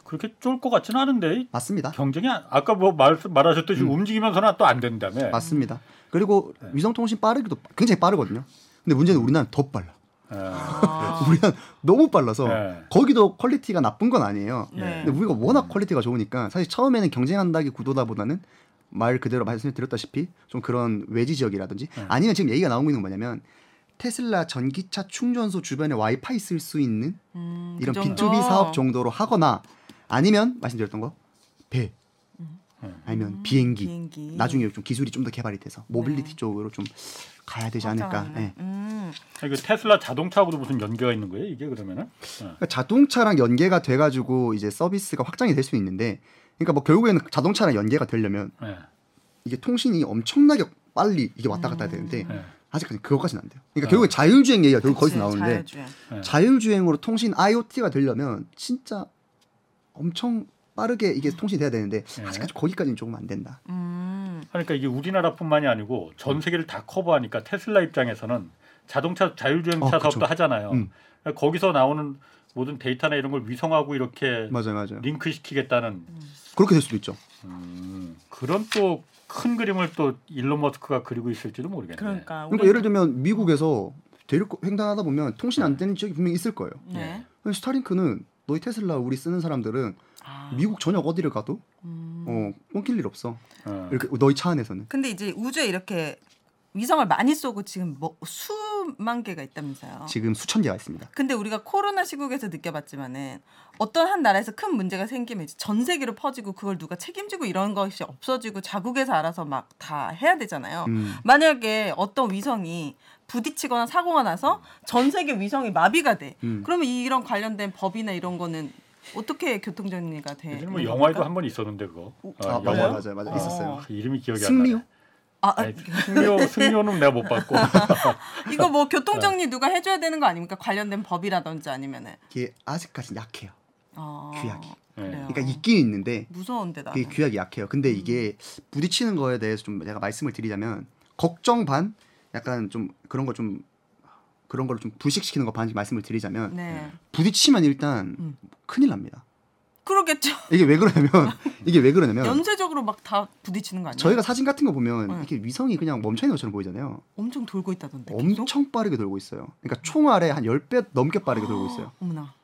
그렇게 쫄 것 같지는 않은데 맞습니다. 경쟁이 아- 아까 뭐 말, 말하셨듯이 음. 움직이면서는 또 안 된다며. 맞습니다. 그리고 네. 위성통신 빠르기도 굉장히 빠르거든요. 근데 문제는 우리나라는 더 빨라. 예. 아. 우리는 너무 빨라서 네. 거기도 quality가 나쁜 건 아니에요. 네. 근데 우리가 워낙 quality가 좋으니까 사실 처음에는 경쟁한다기 구도다보다는 말 그대로 말씀드렸다시피 좀 그런 외지 지역이라든지 네. 아니면 지금 얘기가 나오고 있는 건 뭐냐면 테슬라 전기차 충전소 주변에 와이파이 쓸 수 있는 음, 그 이런 정도? B2B 사업 정도로 하거나 아니면 말씀드렸던 거 배, 아니면 음, 비행기. 비행기. 나중에 좀 기술이 좀 더 개발이 돼서 모빌리티 네. 쪽으로 좀 가야 되지 않을까. 예. 음. 이거 테슬라 자동차하고도 무슨 연계가 있는 거예요? 이게 그러면은? 예. 그러니까 자동차랑 연계가 돼가지고 이제 서비스가 확장이 될 수 있는데, 그러니까 뭐 결국에는 자동차랑 연계가 되려면 예. 이게 통신이 엄청나게 빨리 이게 왔다 갔다 해야 되는데 예. 아직까지 그것까지는 안 돼요. 그러니까 어. 결국에 자율주행 얘기가 결국 거기서 나오는데 자율주행. 예. 자율주행으로 통신 IoT가 되려면 진짜 엄청 빠르게 이게 통신이 돼야 되는데 네. 아직까지 거기까지는 조금 안 된다. 음. 그러니까 이게 우리나라뿐만이 아니고 전 세계를 다 커버하니까 테슬라 입장에서는 자동차 자율주행차 어. 사업도 하잖아요. 음. 그러니까 거기서 나오는 모든 데이터나 이런 걸 위성하고 이렇게 맞아요, 맞아요. 링크 시키겠다는 그렇게 될 수도 있죠. 음, 그런 또 큰 그림을 또 일론 머스크가 그리고 있을지도 모르겠네. 그러니까 그러니까 예를 들면 미국에서 대륙 횡단하다 보면 통신 안 되는 지역이 분명히 있을 거예요. 네. 근데 스타링크는 너희 테슬라 우리 쓰는 사람들은 아. 미국 전역 어디를 가도 음. 어 끊길 일 없어. 어. 이렇게 너희 차 안에서는. 근데 이제 우주에 이렇게 위성을 많이 쏘고 지금 뭐 수십만 개가 있다면서요. 지금 수천 개가 있습니다. 근데 우리가 코로나 시국에서 느껴봤지만은 어떤 한 나라에서 큰 문제가 생기면 이제 전 세계로 퍼지고 그걸 누가 책임지고 이런 것이 없어지고 자국에서 알아서 막 다 해야 되잖아요. 음. 만약에 어떤 위성이 부딪히거나 사고가 나서 전 세계 위성이 마비가 돼. 음. 그러면 이런 관련된 법이나 이런 거는 어떻게 교통 정리가 돼? 예전에 뭐 영화에도 한 번 있었는데 그거. 어, 아, 영화. 맞아요, 맞아요, 맞아요. 있었어요. 아, 이름이 기억이 승리요? 안 나네. 아, 아, 승리호는 내가 못 봤고. 이거 뭐 교통 정리 누가 해줘야 되는 거 아닙니까? 관련된 법이라든지 아니면은. 이게 아직까지 약해요. 어, 규약이. 그래요. 그러니까 있긴 있는데 무서운데 나. 그게 규약이 약해요. 근데 이게 부딪히는 거에 대해서 좀 제가 말씀을 드리자면 걱정 반 약간 좀 그런 거 좀 그런 걸 좀 불식시키는 거반 말씀을 드리자면 네. 부딪히면 일단 음. 큰일 납니다. 그러겠죠. 이게 왜 그러냐면 이게 왜 그러냐면 연쇄적으로 막 다 부딪히는 거 아니에요? 저희가 사진 같은 거 보면 네. 이렇게 위성이 그냥 멈춰 있는 것처럼 보이잖아요. 엄청 돌고 있다던데. 계속? 엄청 빠르게 돌고 있어요. 그러니까 총알에 한 10배 넘게 빠르게 돌고 있어요. 어머나.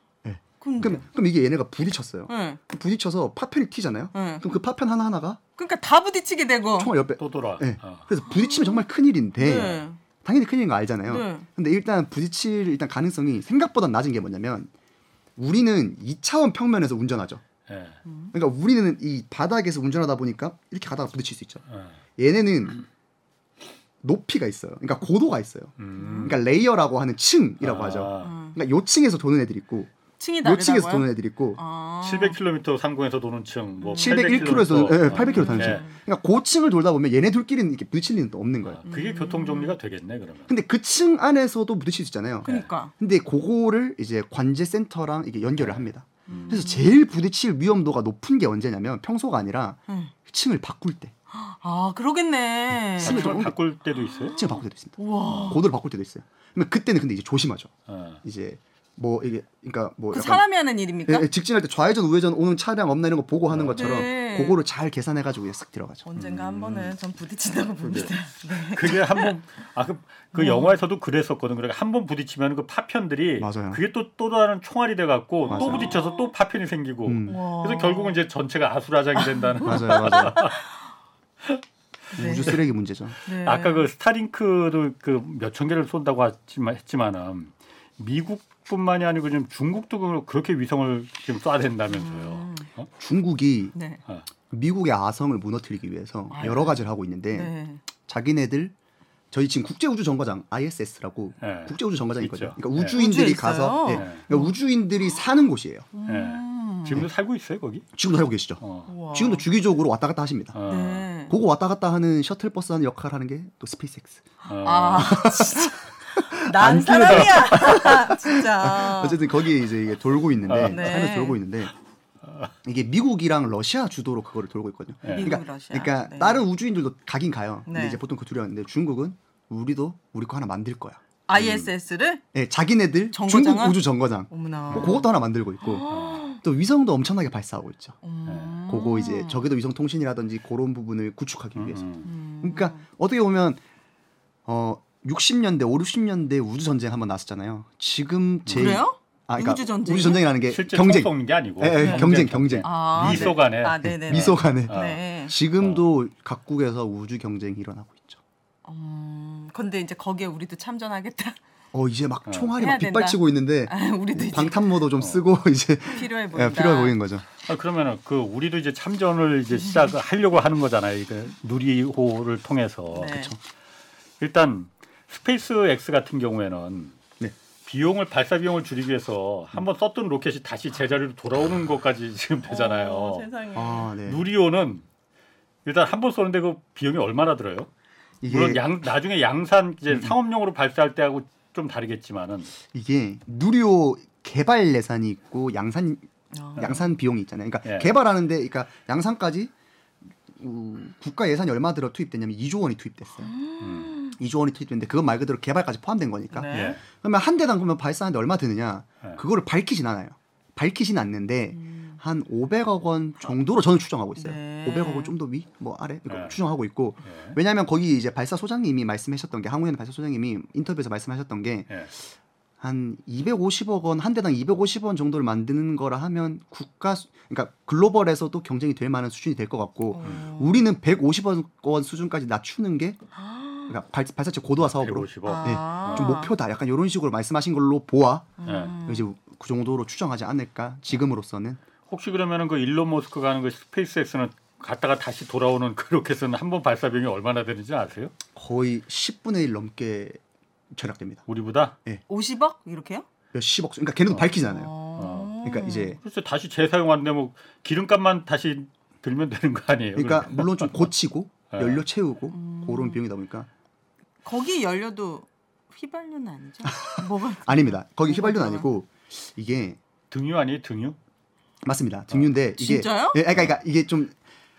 네. 근데. 그럼 그럼 이게 얘네가 부딪혔어요. 네. 부딪혀서 파편이 튀잖아요. 네. 그럼 그 파편 하나 하나가 그러니까 다 부딪히게 되고. 총알 10배. 또 돌아. 네. 어. 그래서 부딪히면 정말 큰일인데 네. 당연히 큰일인 거 알잖아요. 네. 근데 일단 부딪힐 일단 가능성이 생각보다 낮은 게 뭐냐면 우리는 2차원 평면에서 운전하죠. 예. 그러니까 우리는 이 바닥에서 운전하다 보니까 이렇게 가다가 부딪힐 수 있죠. 어. 얘네는 높이가 있어요. 그러니까 고도가 있어요. 음. 그러니까 layer라고 하는 층이라고 아, 하죠. 음. 그러니까 요 층에서 도는 애들 있고 층이 요 다르다고요? 층에서 도는 애들 있고 아. 700km 상공에서 도는 층, 뭐 701km에서 800km, 800km 도는 예. 층. 그러니까 고층을 돌다 보면 얘네들끼리는 이렇게 부딪힐 일은 또 없는 거예요. 아, 그게 교통 정리가 되겠네 그러면. 근데 그 층 안에서도 부딪힐 수 있잖아요. 그러니까. 근데 그거를 이제 관제 센터랑 이게 연결을 합니다. 음. 그래서 제일 부딪힐 위험도가 높은 게 언제냐면 평소가 아니라 음. 층을 바꿀 때. 아 그러겠네. 층을 층을 좀 바꿀 때도 있어요? 층을 바꿀 때도 있습니다. 우와. 고도를 바꿀 때도 있어요. 그러면 그때는 근데 이제 조심하죠. 어. 이제 뭐 이게 그러니까 뭐그 약간 사람이 하는 일입니까? 예, 예, 직진할 때 좌회전 우회전 오는 차량 없나 이런 거 보고 하는 것처럼 네. 그거를 잘 계산해 가지고 쓱 들어가죠. 언젠가 한 번은 전 부딪힌다고 봅니다. 네. 그게 한 번 아그그 영화에서도 그랬었거든. 그러니까 한 번 부딪히면 그 파편들이 맞아요. 그게 또 또 다른 총알이 돼 갖고 또 맞아요. 부딪혀서 또 파편이 생기고 음. 와. 그래서 결국은 이제 전체가 아수라장이 된다는. 맞아요, 맞아요. 네. 우주 쓰레기 문제죠. 네. 아까 그 스타링크를 그 몇 천 개를 쏜다고 했지만 했지만은 미국 뿐만이 아니고 지금 중국도 그- 그렇게 위성을 지금 쏴댄다면서요. 음. 어? 중국이 네. 미국의 아성을 무너뜨리기 위해서 아유. 여러 가지를 하고 있는데 네. 자기네들 저희 지금 국제우주정거장 ISS라고 네. 국제우주정거장이 있죠. 있거든요. 그러니까 네. 우주인들이 가서? 예, 네. 그러니까 우주인들이 사는 곳이에요. 음. 지금도 살고 있어요 거기? 지금도 살고 계시죠. 어. 지금도 주기적으로 왔다 갔다 하십니다. 어. 네. 그거 왔다 갔다 하는 셔틀버스 하는 역할 하는 게 또 스페이스X. 어. 아 진짜 난안 사람이야 진짜. 어쨌든 거기에 이제 이게 돌고 있는데 아. 네. 살면서 돌고 있는데 이게 미국이랑 러시아 주도로 그거를 돌고 있거든요. 네. 미국 그러니까, 러시아. 그러니까 네. 다른 우주인들도 가긴 가요. 근데 네. 이제 보통 그 두려웠는데 중국은 우리도 우리 거 하나 만들 거야. ISS를 예, 자기네들 정거장은? 중국 우주 정거장. 어머나. 뭐 그것도 하나 만들고 있고 또 위성도 엄청나게 발사하고 있죠. 음. 그거 이제 적어도 위성 통신이라든지 그런 부분을 구축하기 위해서. 음. 음. 그러니까 어떻게 보면 어 60년대, 5, 60년대 우주 전쟁 한번 났었잖아요. 지금 제 그래요? 아, 그러니까 우주 전쟁이라는 게 실제 경쟁. 총게 아니고 예, 예, 네. 경쟁, 경쟁. 아, 미소 네. 간에 아, 네네. 미소 간에 어. 네. 지금도 각국에서 우주 경쟁이 일어나고 있죠. 음, 근데 이제 거기에 우리도 참전하겠다. 어 이제 막 어. 총알이 막. 빗발치고 있는데 아, 우리도 방탄모도 좀 쓰고 이제 필요해 보인다. 예, 필요해 보이는 거죠. 아, 그러면은 그 우리도 이제 참전을 이제 시작하려고 하는 거잖아요. 이거 누리호를 통해서. 네. 그쵸. 일단 스페이스 X 같은 경우에는 네. 비용을 발사 비용을 줄이기 위해서 한번 썼던 로켓이 다시 제자리로 돌아오는 것까지 지금 되잖아요. 어, 세상에. 아, 네. 누리호는 일단 한 번 쏘는데 그 비용이 얼마나 들어요? 이게 물론 양, 나중에 양산 이제 음. 상업용으로 발사할 때하고 좀 다르겠지만은 이게 누리호 개발 예산이 있고 양산 어. 양산 비용이 있잖아요. 그러니까 예. 개발하는데 그러니까 양산까지 우, 국가 예산이 얼마 들어 투입됐냐면 2조 원이 투입됐어요. 음. 2조 원이 투입됐는데 그건 말 그대로 개발까지 포함된 거니까. 네. 예. 그러면 한 대당 그러면 발사하는데 얼마 드느냐? 예. 그거를 밝히진 않아요. 밝히진 않는데 음. 한 500억 원 정도로 저는 추정하고 있어요. 네. 500억 원 좀 더 위, 뭐 아래 네. 추정하고 있고 예. 왜냐하면 거기 이제 발사 소장님이 말씀하셨던 게 항우연 발사 소장님이 인터뷰에서 말씀하셨던 게 예. 한 250억 원 한 대당 250원 정도를 만드는 거라 하면 국가 수- 그러니까 글로벌에서도 경쟁이 될 만한 수준이 될 것 같고 어. 우리는 150원 원 수준까지 낮추는 게 그러니까 발, 발사체 고도화 사업으로 150억. 아. 좀 목표다. 약간 이런 식으로 말씀하신 걸로 보아 음. 이제 그 정도로 추정하지 않을까 지금으로서는 혹시 그러면은 그 일론 머스크가 하는 그 스페이스X는 갔다가 다시 돌아오는 그 로켓은 한 번 발사 비용이 얼마나 되는지 아세요? 거의 10분의 1 넘게 절약됩니다. 우리보다? 50억 이렇게요? 몇십억. 그러니까 걔네도 밝히잖아요. 어. 그러니까 이제 글쎄 다시 재사용하는데 뭐 기름값만 다시 들면 되는 거 아니에요? 그러니까 물론 좀 고치고 네. 연료 채우고 음. 그런 비용이다 보니까 거기 연료도 휘발유는 아니죠? 뭐가 아닙니다. 거기 휘발유는 아니고 이게 등유 아니에요? 등유? 맞습니다. 등유인데 이게 진짜요? 예, 그러니까, 그러니까 이게 좀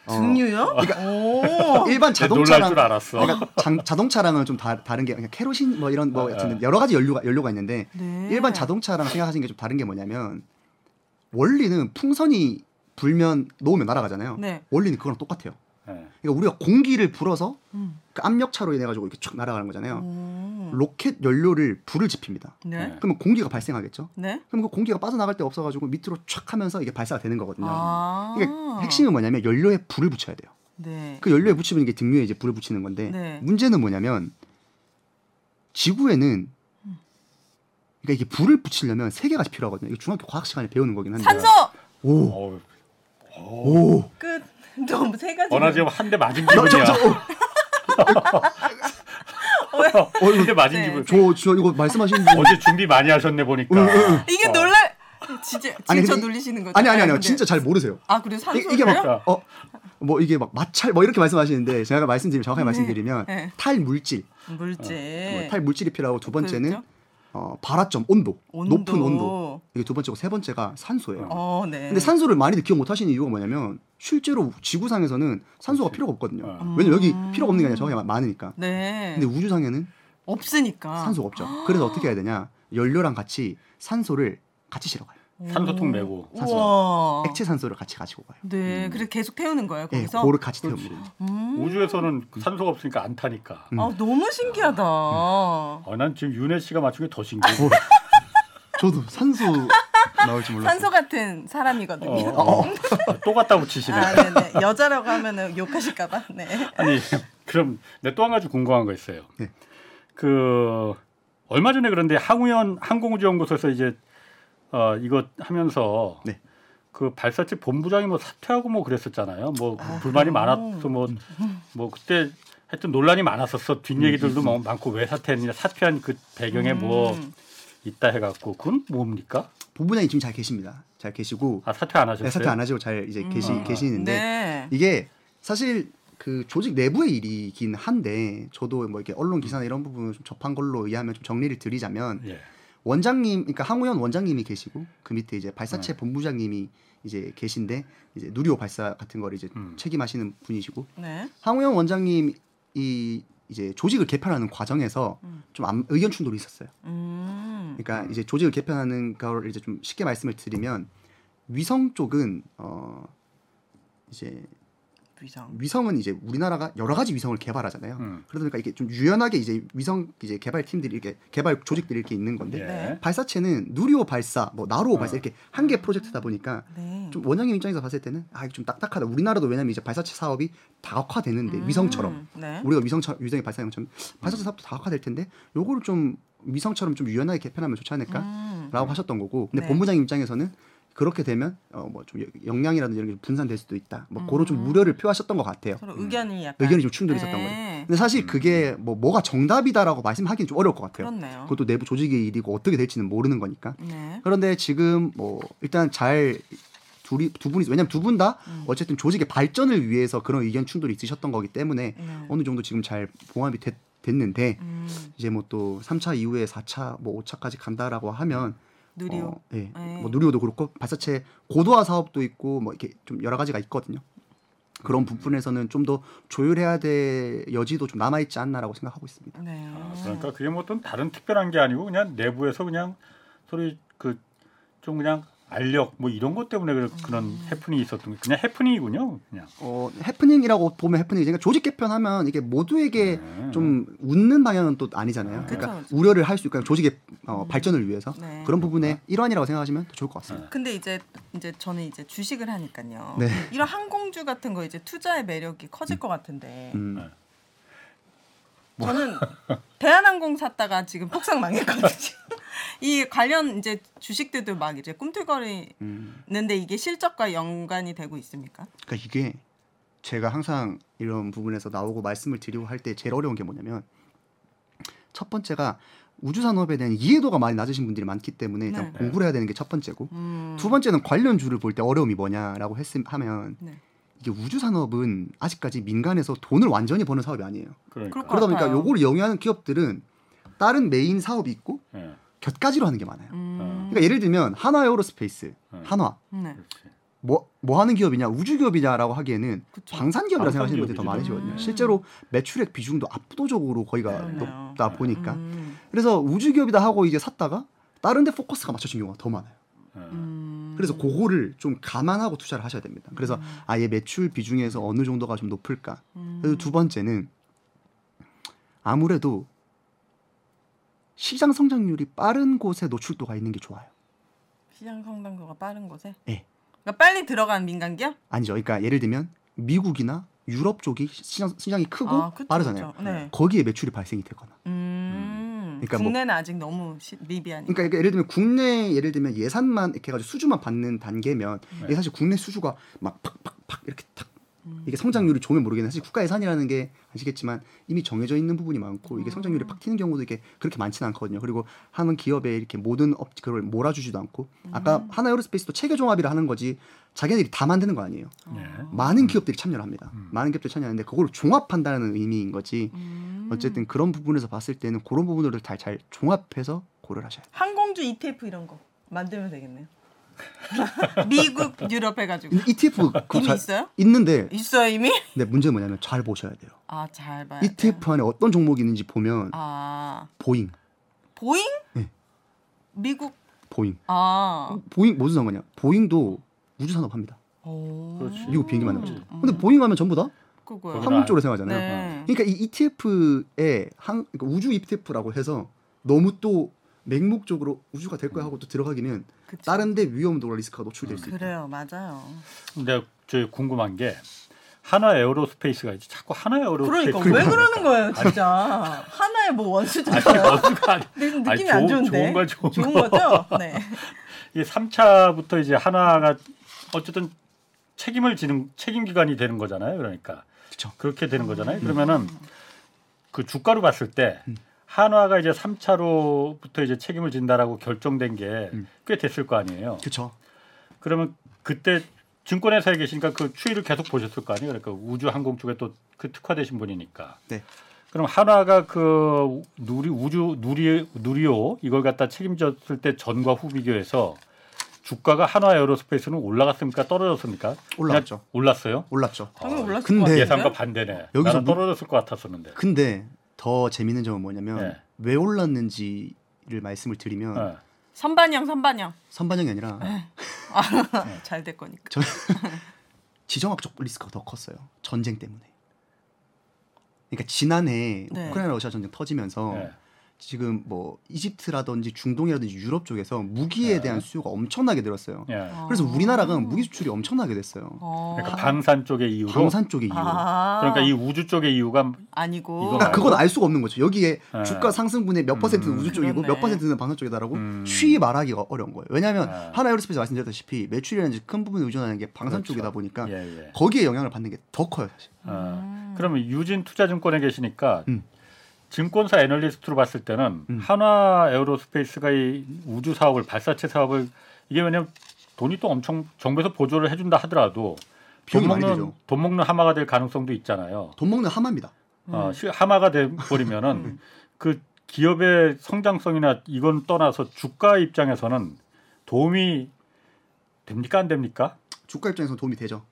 어, 등유요? 오. 일반 자동차랑 줄 알았어. 그러니까 장- 자동차랑은 좀 다, 다른 게 그냥 케로신 뭐 이런 뭐 아, 같은 아. 여러 가지 연료가 연료가 있는데 네. 일반 자동차랑 생각하시는 게 좀 다른 게 뭐냐면 원리는 풍선이 불면 놓으면 날아가잖아요. 네. 원리는 그거랑 똑같아요. 네. 그러니까 우리가 공기를 불어서 음. 그 압력차로 인해 가지고 이렇게 쭉 날아가는 거잖아요. 오. 로켓 연료를 불을 지핍니다. 네. 네. 그러면 공기가 발생하겠죠. 네. 그럼 그 공기가 빠져나갈 데 없어가지고 밑으로 촥 하면서 이게 발사가 되는 거거든요. 아. 그러니까 핵심은 뭐냐면 연료에 불을 붙여야 돼요. 네. 그 연료에 붙이면 이게 등유에 이제 불을 붙이는 건데 네. 문제는 뭐냐면 지구에는 그러니까 이게 불을 붙이려면 세 개가 필요하거든요. 이거 중학교 과학 시간에 배우는 거긴 한데. 산소 오. 어우, 오. 끝. 너무 세 가지. 어나 지금 한 대 맞은 기분이야. 한대 맞은 네. 기분. 저, 저 이거 말씀하신 분 어제 준비 많이 하셨네 보니까. 이게 어. 놀랄. 진짜 아니, 저 놀리시는 거죠? 아니 아니 아니요. 근데- 진짜 잘 모르세요. 아 그리고 산소 이, 게 막, 그래요? 어, 뭐 이게 막 마찰 뭐 이렇게 말씀하시는데 제가 말씀드리면 정확하게 네. 말씀드리면 네. 탈물질, 물질. 뭐 탈물질이 필요하고 두 번째는 그렇죠? 어, 발화점 온도, 온도. 높은 온도 이게 두 번째고 세 번째가 산소예요. 어, 네. 근데 산소를 많이들 기억 못 하시는 이유가 뭐냐면 실제로 지구상에서는 산소가 필요가 없거든요. 어. 왜냐면 여기 음. 필요가 없는 게 아니라 저게 많으니까. 네. 근데 우주상에는 없으니까. 산소가 없죠. 그래서 어떻게 해야 되냐? 연료랑 같이 산소를 같이 실어 가요. 산소통 메고. 산소. 액체 산소를 같이 가지고 가요. 네, 그래서 계속 태우는 거예요 예, 거기서. 그거를 같이 태웁니다. 음. 우주에서는 산소가 없으니까 안 타니까. 음. 아 너무 신기하다. 어, 난 지금 윤혜 씨가 맞춘 게 더 신기해. 저도 산소 나올 줄 몰랐어요. 산소 같은 사람이거든요. 어, 어. 또 갖다 붙이시네. 아, 네네. 여자라고 하면은 욕하실까봐. 네. 아니 그럼 내 또 한 가지 궁금한 거 있어요. 네. 그 얼마 전에 그런데 항우연 항공우주연구소에서 이제 어 이거 하면서 네. 그 발사체 본부장이 뭐 사퇴하고 뭐 그랬었잖아요. 뭐 아, 불만이? 많았어 뭐뭐 그때 하여튼 논란이 많았었어. 뒷얘기들도 뭐 많고 왜 사퇴했느냐 사퇴한 그 배경에 뭐 음. 있다 해갖고 그건 뭡니까? 본부장이 지금 잘 계십니다. 잘 계시고 아 사퇴 안 하셨어요? 네, 사퇴 안 하시고 잘 이제 계시 음. 계시는데 네. 이게 사실 그 조직 내부의 일이긴 한데 저도 뭐 이렇게 언론 기사나 이런 부분을 좀 접한 걸로 의하면 좀 정리를 드리자면 예. 원장님, 그러니까 항우연 원장님이 계시고 그 밑에 이제 발사체 네. 본부장님이 이제 계신데 이제 누리호 발사 같은 걸 이제 음. 책임하시는 분이시고 네. 항우연 원장님이 이제 조직을 개편하는 과정에서 음. 좀 암- 의견 충돌이 있었어요. 음. 그러니까 이제 조직을 개편하는 걸 이제 좀 쉽게 말씀을 드리면 위성 쪽은 어 이제 위성. 위성은 이제 우리나라가 여러 가지 위성을 개발하잖아요. 음. 그러다 보니까 이게 좀 유연하게 이제 위성 이제 개발 팀들이 이렇게 개발 조직들이 이렇게 있는 건데 예. 네. 발사체는 누리호 발사, 뭐 나로호 어. 발사 이렇게 한 개 프로젝트다 보니까 네. 좀 원장님 입장에서 봤을 때는 아 이거 좀 딱딱하다. 우리나라도 왜냐면 이제 발사체 사업이 다각화되는데 음. 위성처럼 네. 우리가 위성처럼 위성의 발사형처럼 발사체 사업도 다각화될 텐데 요거를 좀 위성처럼 좀 유연하게 개편하면 좋지 않을까라고 음. 하셨던 거고 근데 네. 본부장님 입장에서는 그렇게 되면 어 뭐 좀 역량이라든지 이런 게 분산될 수도 있다. 뭐 그런 좀 음. 우려를 표하셨던 것 같아요. 서로 의견이 약간 의견이 좀 충돌이 있었던 거죠. 네. 근데 사실 그게 뭐 뭐가 정답이다라고 말씀하기는 좀 어려울 것 같아요. 그렇네요. 그것도 내부 조직의 일이고 어떻게 될지는 모르는 거니까. 네. 그런데 지금 뭐 일단 잘 둘이 두 분이 왜냐면 두 분다 음. 어쨌든 조직의 발전을 위해서 그런 의견 충돌이 있으셨던 거기 때문에 네. 어느 정도 지금 잘 봉합이 됐, 됐는데 음. 이제 뭐 또 3차 이후에 4차 뭐 5차까지 간다라고 하면 누리호. 어, 예. 네. 뭐 누리호도 그렇고 발사체 고도화 사업도 있고 뭐 이렇게 좀 여러 가지가 있거든요. 그런 부분에서는 좀 더 조율해야 될 여지도 좀 남아 있지 않나라고 생각하고 있습니다. 네. 아, 그러니까 그게 뭐 어떤 다른 특별한 게 아니고 그냥 내부에서 그냥 소리 그 좀 그냥 알력 뭐 이런 것 때문에 그- 그런 음. 해프닝이 있었던 거 그냥 해프닝이군요 그냥 어, 해프닝이라고 보면 해프닝이지. 그러니까 조직 개편하면 이게 모두에게 네. 좀 웃는 방향은 또 아니잖아요. 그쵸, 그러니까 그쵸. 우려를 할 수 있고 조직의 어, 음. 발전을 위해서 네. 그런 부분의 일환이라고 생각하시면 더 좋을 것 같습니다. 근데 이제 이제 저는 이제 주식을 하니까요. 네. 이런 항공주 같은 거 이제 투자의 매력이 커질 것 같은데. 음. 네. 저는 대한항공 샀다가 지금 폭삭 망했거든요. 이 관련 이제 주식들도 막 이제 꿈틀거리는데 음. 이게 실적과 연관이 되고 있습니까? 그러니까 이게 제가 항상 이런 부분에서 나오고 말씀을 드리고 할 때 제일 어려운 게 뭐냐면 첫 번째가 우주 산업에 대한 이해도가 많이 낮으신 분들이 많기 때문에 일단 네. 공부를 해야 되는 게 첫 번째고 음. 두 번째는 관련 주를 볼 때 어려움이 뭐냐라고 했음 하면 네. 이게 우주 산업은 아직까지 민간에서 돈을 완전히 버는 사업이 아니에요. 그러니까. 그러다 보니까. 요거를 영위하는 기업들은 다른 메인 사업이 있고 예. 곁가지로 하는 게 많아요. 음. 그러니까 예를 들면 한화 에어로스페이스, 음. 한화 네. 뭐, 뭐 하는 기업이냐 우주 기업이냐라고 하기에는 그쵸. 방산 기업이라 생각하시는 분들이 더 많으시거든요. 기업이죠. 실제로 매출액 비중도 압도적으로 거기가 그러네요. 높다 보니까 음. 그래서 우주 기업이다 하고 이제 샀다가 다른 데 포커스가 맞춰진 경우가 더 많아요. 예. 음. 그래서 그거를 좀 감안하고 투자를 하셔야 됩니다. 그래서 아예 매출 비중에서 어느 정도가 좀 높을까. 음. 그리고 두 번째는 아무래도 시장 성장률이 빠른 곳에 노출도가 있는 게 좋아요. 시장 성장도가 빠른 곳에. 예. 그러니까 빨리 들어간 민간 기업? 아니죠. 그러니까 예를 들면 미국이나 유럽 쪽이 시장, 시장이 크고 아, 그쵸, 빠르잖아요. 그쵸. 네. 거기에 매출이 발생이 되거나. 음. 그러니까 뭐- 국내는 아직 너무 시, 미비하니까. 그러니까, 예를 들면 국내 예를 들면 예산만 이렇게 해가지고 수주만 받는 단계면 네. 사실 국내 수주가 막 팍팍팍 이렇게 탁 음. 이게 성장률이 좋으면 모르겠는데 사실 국가 예산이라는 게 아시겠지만 이미 정해져 있는 부분이 많고 이게 성장률이 음. 팍 튀는 경우도 이게 그렇게 많지는 않거든요. 그리고 하는 기업에 이렇게 모든 업 그걸 몰아주지도 않고 아까 음. 한화 에어로스페이스도 체계 종합이라 하는 거지 자기네들이 다 만드는 거 아니에요. 예. 많은 기업들이 참여를 합니다. 음. 많은 기업들이 참여하는데 그걸 종합한다는 의미인 거지. 음. 어쨌든 그런 부분에서 봤을 때는 그런 부분들을 잘, 잘 종합해서 고려를 하셔야 돼요. 항공주 ETF 이런 거 만들면 되겠네요. 미국, 유럽 해가지고 ETF 그 이미 잘- 있어요? 있는데 있어요 이미? 근데 문제는 뭐냐면 잘 보셔야 돼요. 아 잘 봐요. ETF 안에 어떤 종목이 있는지 보면 아 보잉, 보잉? 네. 미국 보잉, 아 보잉 무슨 상관이야? 보잉도 우주 산업 합니다. 오. 그렇지. 미국 비행기 만든 거죠. 음. 근데 보잉 하면 전부 다. 거기다- 항공 쪽으로 생각하잖아요. 네. 그러니까 이 ETF에 항 그러니까 우주 ETF라고 해서 너무 또 맹목적으로 우주가 될 거야 하고 또 들어가기는 그쵸. 다른 데 위험도가 리스크가 노출될 수 있다. 그래요 맞아요. 근데 저 궁금한 게 한화 에어로스페이스가 이제 자꾸 한화 에어로스페이스 그러니까 왜 그러는 거예요 진짜 한화의 뭐 원수죠. 원수가 아니- 느낌이 아니, 안 좋은- 좋은데. 좋은 거, 좋은 좋은 거. 거죠? 네. 이 3차부터 이제 한화가 어쨌든 책임을 지는 책임 기관이 되는 거잖아요. 그러니까 그쵸. 그렇게 되는 음. 거잖아요. 그러면은 그 주가로 봤을 때 한화가 이제 3차로부터 이제 책임을 진다라고 결정된 게꽤 음. 됐을 거 아니에요. 그렇죠. 그러면 그때 증권회사에 계시니까 그 추이를 계속 보셨을 거 아니에요. 그러니까 우주 항공 쪽에 또 그 특화되신 분이니까. 네. 그럼 한화가 그 누리 우주 누리 누리호 이걸 갖다 책임졌을 때 전과 후 비교해서 주가가 한화 에어로스페이스는 올라갔습니까? 떨어졌습니까? 올라갔죠. 그냥 올랐어요? 올랐죠. 당연히 올랐을 근데-. 예상과 반대네. 여기서 나는 뭐- 떨어졌을 것 같았었는데. 근데 더 재밌는 점은 뭐냐면 네. 왜 올랐는지를 말씀을 드리면 어. 선반영 선반영 선반영이 아니라 잘될 거니까. 저, 지정학적 리스크가 더 컸어요. 전쟁 때문에. 그러니까 지난해 네. 우크라이나 러시아 전쟁 터지면서 네. 지금 뭐 이집트라든지 중동이라든지 유럽 쪽에서 무기에 네. 대한 수요가 엄청나게 늘었어요. 예. 그래서 우리나라가 무기 수출이 엄청나게 됐어요. 어. 그러니까 방산 쪽의 이유로. 방산 쪽의 이유로. 아. 그러니까 이 우주 쪽의 이유가 아니고 그러니까 그건 알 수가 없는 거죠. 여기에 네. 주가 상승분의 몇 퍼센트는 음. 우주 쪽이고 그러네. 몇 퍼센트는 방산 쪽이다라고 음. 쉬이 말하기가 어려운 거예요. 왜냐하면 네. 한화 에어로스페이스 말씀드렸다시피 매출이라든지 큰 부분을 의존하는 게 방산 그렇죠. 쪽이다 보니까 예, 예. 거기에 영향을 받는 게 더 커요, 사실. 어, 그러면 유진 투자증권에 계시니까 음. 증권사 애널리스트로 봤을 때는 음. 한화 에어로스페이스가 이 우주 사업을 발사체 사업을 이게 왜냐면 돈이 또 엄청 정부에서 보조를 해준다 하더라도 돈 먹는. 돈 먹는 하마가 될 가능성도 있잖아요. 돈 먹는 하마입니다. 어, 시- 하마가 돼 버리면은 그 기업의 성장성이나 이건 떠나서 주가 입장에서는 도움이 됩니까 안 됩니까? 주가 입장에서 도움이 되죠.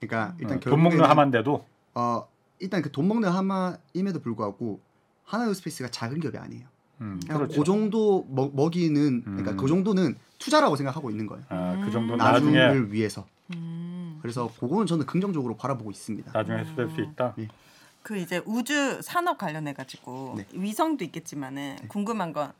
그러니까 일단 어, 돈 먹는 하마인데도 어, 일단 그 돈 먹는 하마임에도 불구하고 한화 에어스페이스가 작은 기업이 아니에요. 음, 그냥 그렇죠. 그 정도 먹, 먹이는 그러니까 음. 그 정도는 투자라고 생각하고 있는 거예요. 아, 그 정도 나중을 나중에 위해서. 음. 그래서 그거는 저는 긍정적으로 바라보고 있습니다. 나중에 해소될 수 있다. 예. 그 이제 우주 산업 관련해 가지고 네. 위성도 있겠지만은 궁금한 건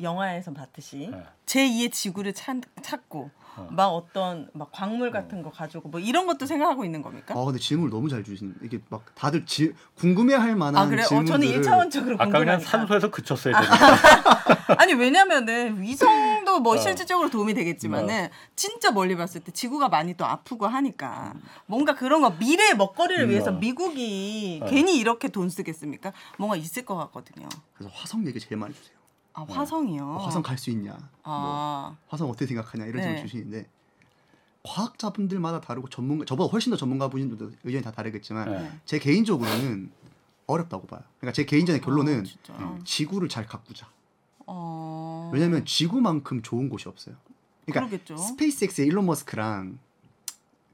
영화에서 봤듯이 네. 제2의 지구를 찾, 찾고 막 어떤 막 광물 같은 거 가지고 뭐 이런 것도 생각하고 있는 겁니까? 아 근데 질문을 너무 잘 주시는 이게 막 다들 질 궁금해할 만한 아 그래? 어, 질문들을 저는 1차원적으로 아까 그냥. 산소에서 그쳤어야 되는데. 아니 왜냐면은 위성도 뭐 어. 실질적으로 도움이 되겠지만은 진짜 멀리 봤을 때 지구가 많이 또 아프고 하니까 뭔가 그런 거 미래의 먹거리를 음. 위해서 어. 미국이 어. 괜히 이렇게 돈 쓰겠습니까? 뭔가 있을 것 같거든요. 그래서 화성 얘기 제일 많이 주세요. 아 화성이요. 어, 화성 갈 수 있냐? 뭐아 화성 어떻게 생각하냐 이런 질문 네. 주시는데 과학자분들마다 다르고 전문가 저보다 훨씬 더 전문가 분들도 의견이 다 다르겠지만 네. 제 개인적으로는 어렵다고 봐요. 그러니까 제 개인적인 결론은 아. 지구를 잘 가꾸자. 어. 왜냐하면 지구만큼 좋은 곳이 없어요. 그러니까 그러겠죠. 스페이스X의 일론 머스크랑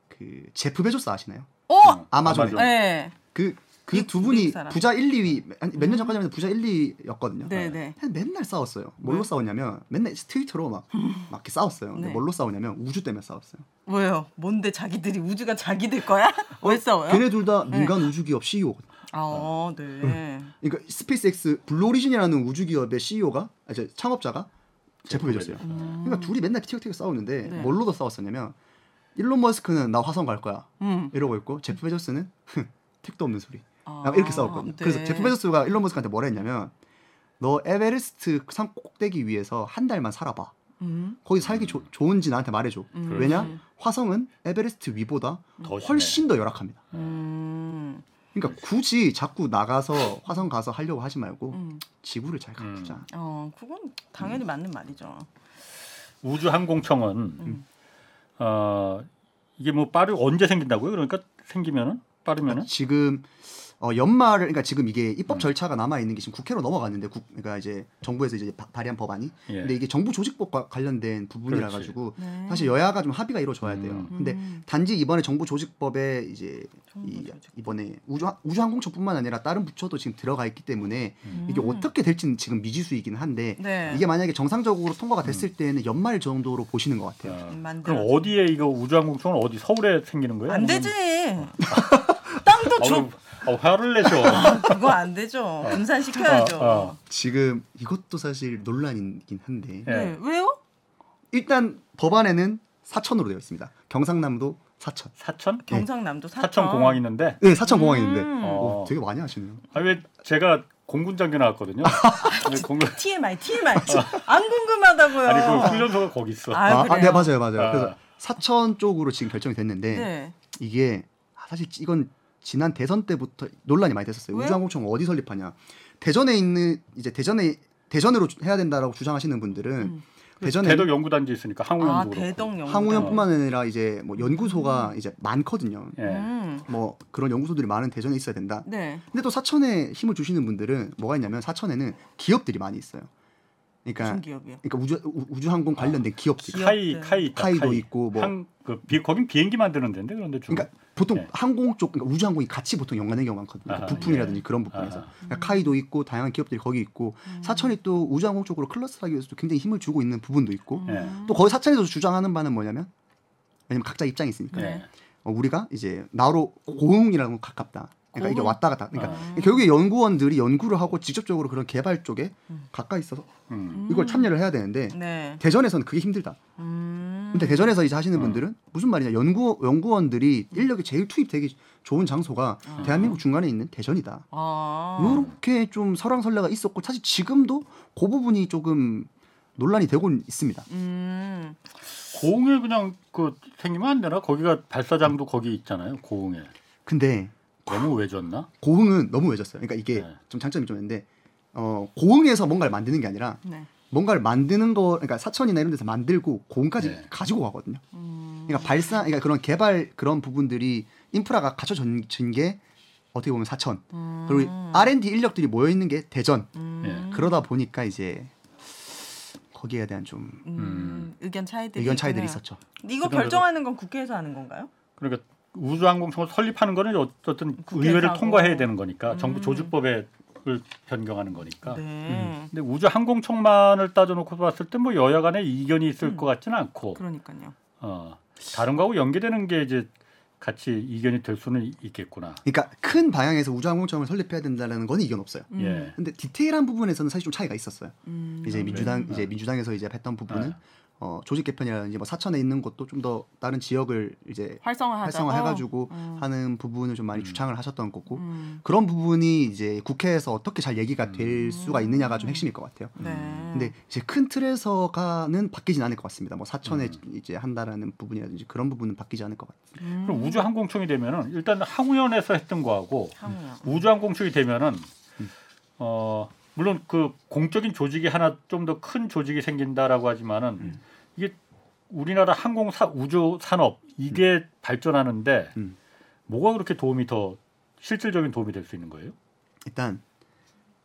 그 제프 베조스 아시나요? 어. 아마존에 아마존. 네. 그 그 미- 두 분이. 부자 1, 2위 몇년 전까지만 해도 부자 1, 2위였거든요. 네네. 맨날 싸웠어요. 뭘로 왜? 싸웠냐면 맨날 트위터로 막, 막 이렇게 싸웠어요. 근데 네. 뭘로 싸우냐면 우주 때문에 싸웠어요. 왜요? 뭔데 자기들이 우주가 자기들 거야? 왜 싸워요? 걔네 둘다 네. 민간 우주 기업 CEO거든요. 아, 어, 네. 그러니까 스페이스X 블루오리진이라는 우주 기업의 CEO가 아, 저 창업자가 제프 베조스예요. 음. 그러니까 둘이 맨날 티격태격 싸우는데 네. 뭘로도 싸웠었냐면 일론 머스크는 나 화성 갈 거야 음. 이러고 있고 제프 베조스는 택도 없는 소리 아, 이렇게 싸웠거든요. 네. 그래서 제프 베조스가 일론 머스크한테 뭐라 했냐면 너 에베레스트 산 꼭대기 위에서 한 달만 살아봐. 음. 거기 살기 조- 좋은지 나한테 말해줘. 음. 왜냐? 화성은 에베레스트 위보다 더 심해. 훨씬 더 열악합니다. 음. 그러니까 굳이 자꾸 나가서 화성 가서 하려고 하지 말고 음. 지구를 잘 가꾸자. 어, 그건 당연히 맞는 말이죠. 우주항공청은 음. 어 이게 뭐 빠르 언제 생긴다고요? 그러니까 생기면은 빠르면은 지금 어, 연말을 그러니까 지금 이게 음. 입법 절차가 남아 있는 게 지금 국회로 넘어갔는데 국, 그러니까 이제 정부에서 이제 바- 발의한 법안이 예. 근데 이게 정부 조직법과 관련된 부분이라 그렇지. 가지고 네. 사실 여야가 좀 합의가 이루어져야 돼요. 음. 근데 음. 단지 이번에 정부 조직법에 이제 정부 이. 이번에 우주 우주 항공처뿐만 아니라 다른 부처도 지금 들어가 있기 때문에 이게 음. 어떻게 될지는 지금 미지수이긴 한데 네. 이게 만약에 정상적으로 통과가 됐을 때는 연말 정도로 보시는 것 같아요. 어, 음, 만들어져. 그럼 어디에 이거 우주항공청은 어디 서울에 생기는 거예요? 안 아니면- 되지. 땅도 줘. 어, 화를 내죠. 그거 안 되죠. 분산 시켜야죠. 어, 어. 지금 이것도 사실 논란이긴 한데 예. 네. 왜요? 일단 법안에는 사천으로 되어 있습니다. 경상남도 사천. 사천? 경상남도 사천. 사천 공항 있는데. 네, 사천 공항이 있는데 음. 어. 오, 되게 많이 하시네요. 아왜 제가 공군 장교 나왔거든요. 근데 공군 TMI, TMI. 안 궁금하다고요. 아니 그 훈련소가 거기 있어. 아, 아, 그래요? 네 맞아요, 맞아요. 아. 그래서 사천 쪽으로 지금 결정이 됐는데 네. 이게 아, 사실 이건 지난 대선 때부터 논란이 많이 됐었어요. 왜요? 우주항공청 어디 설립하냐? 대전에 있는 이제 대전에 대전으로 주- 해야 된다라고 주장하시는 분들은 음. 대전에 대덕 연구단지 있으니까 항우연도 아, 그렇고. 항우연뿐만 아니라 이제 뭐 연구소가 이제 많거든요. 예. 음. 뭐 그런 연구소들이 많은 대전에 있어야 된다. 네. 근데 또 사천에 힘을 주시는 분들은 뭐가 있냐면 사천에는 기업들이 많이 있어요. 그러니까 무슨 기업이요? 그러니까 우주 우- 우주항공 관련된 기업들. 기업. 카이 기업들. 카이 있다, 카이도 카이. 있고 뭐 항, 그 비, 거긴 비행기 만드는 데인데 그런데 주로. 그러니까 보통 네. 항공 쪽 그러니까 우주 항공이 같이 보통 연관된 경우가 많거든요. 아하, 부품이라든지 예. 그런 부분에서. 그러니까 카이도 있고 다양한 기업들이 거기 있고 음. 사천이 또 우주 항공 쪽으로 클러스하기 위해서도 굉장히 힘을 주고 있는 부분도 있고 예. 또 거기 사천에서 주장하는 바는 뭐냐면 왜냐면 각자 입장이 있으니까 네. 어, 우리가 이제 나로 고흥이라고 가깝다. 그러니까 이게? 왔다 갔다. 그러니까 아. 결국에 연구원들이 연구를 하고 직접적으로 그런 개발 쪽에 가까이 있어서 음. 이걸 참여를 해야 되는데 네. 대전에서는 그게 힘들다. 음. 근데 대전에서 이제 하시는 음. 분들은 무슨 말이냐 연구 연구원들이 인력이 제일 투입되기 좋은 장소가 대한민국 중간에 있는 대전이다. 아. 이렇게 좀 설왕설래가 있었고 사실 지금도 그 부분이 조금 논란이 되고 있습니다. 음. 고흥에 그냥 그 생기면 안 되나? 거기가 발사장도 거기 있잖아요. 고흥에. 근데 너무 외졌나? 고흥은 너무 외졌어요. 그러니까 이게 네. 좀 장점이 좀 있는데 어, 고흥에서 뭔가를 만드는 게 아니라 네. 뭔가를 만드는 거 그러니까 사천이나 이런 데서 만들고 고흥까지 네. 가지고 가거든요. 음. 그러니까 발사 그러니까 그런 개발 그런 부분들이 인프라가 갖춰진 게 어떻게 보면 사천 음. 그리고 R&D 인력들이 모여 있는 게 대전 음. 예. 그러다 보니까 이제 거기에 대한 좀 음. 의견 차이들이 의견 차이들이 있구나. 있었죠. 이거 그래도- 결정하는 건 국회에서 하는 건가요? 그러니까 우주항공청을 설립하는 거는 어쨌든 의회를 하고. 통과해야 되는 거니까 음. 정부 조직법에 을 변경하는 거니까. 네. 근데 우주 항공청만을 따져놓고 봤을 때 뭐 여야 간에 이견이 있을 음. 것 같지는 않고 그러니까요. 어, 다른 거하고 연계되는 게 이제 같이 이견이 될 수는 있겠구나. 그러니까 큰 방향에서 우주항공청을 설립해야 된다는 건 이견 없어요. 음. 예. 근데 디테일한 부분에서는 사실 좀 차이가 있었어요. 음. 이제 아, 민주당 그래요? 이제 네. 민주당에서 이제 했던 부분은 네. 어, 조직 개편이라든지 뭐 사천에 있는 것도 좀 더 다른 지역을 이제 활성화하자. 활성화해가지고 음. 하는 부분을 좀 많이 음. 주창을 하셨던 거고 음. 그런 부분이 이제 국회에서 어떻게 잘 얘기가 될 음. 수가 있느냐가 좀 핵심일 것 같아요. 네. 근데 이제 큰 틀에서가는 바뀌진 않을 것 같습니다. 뭐 사천에 음. 이제 한다라는 부분이라든지 그런 부분은 바뀌지 않을 것 같아요. 음. 그럼 우주항공청이 되면은 일단 항우연에서 했던 거하고 항우연. 우주항공청이 되면은 음. 어 물론 그 공적인 조직이 하나 좀 더 큰 조직이 생긴다라고 하지만은 음. 이게 우리나라 항공사 우주 산업 이게 발전하는데 음. 뭐가 그렇게 도움이 더 실질적인 도움이 될 수 있는 거예요? 일단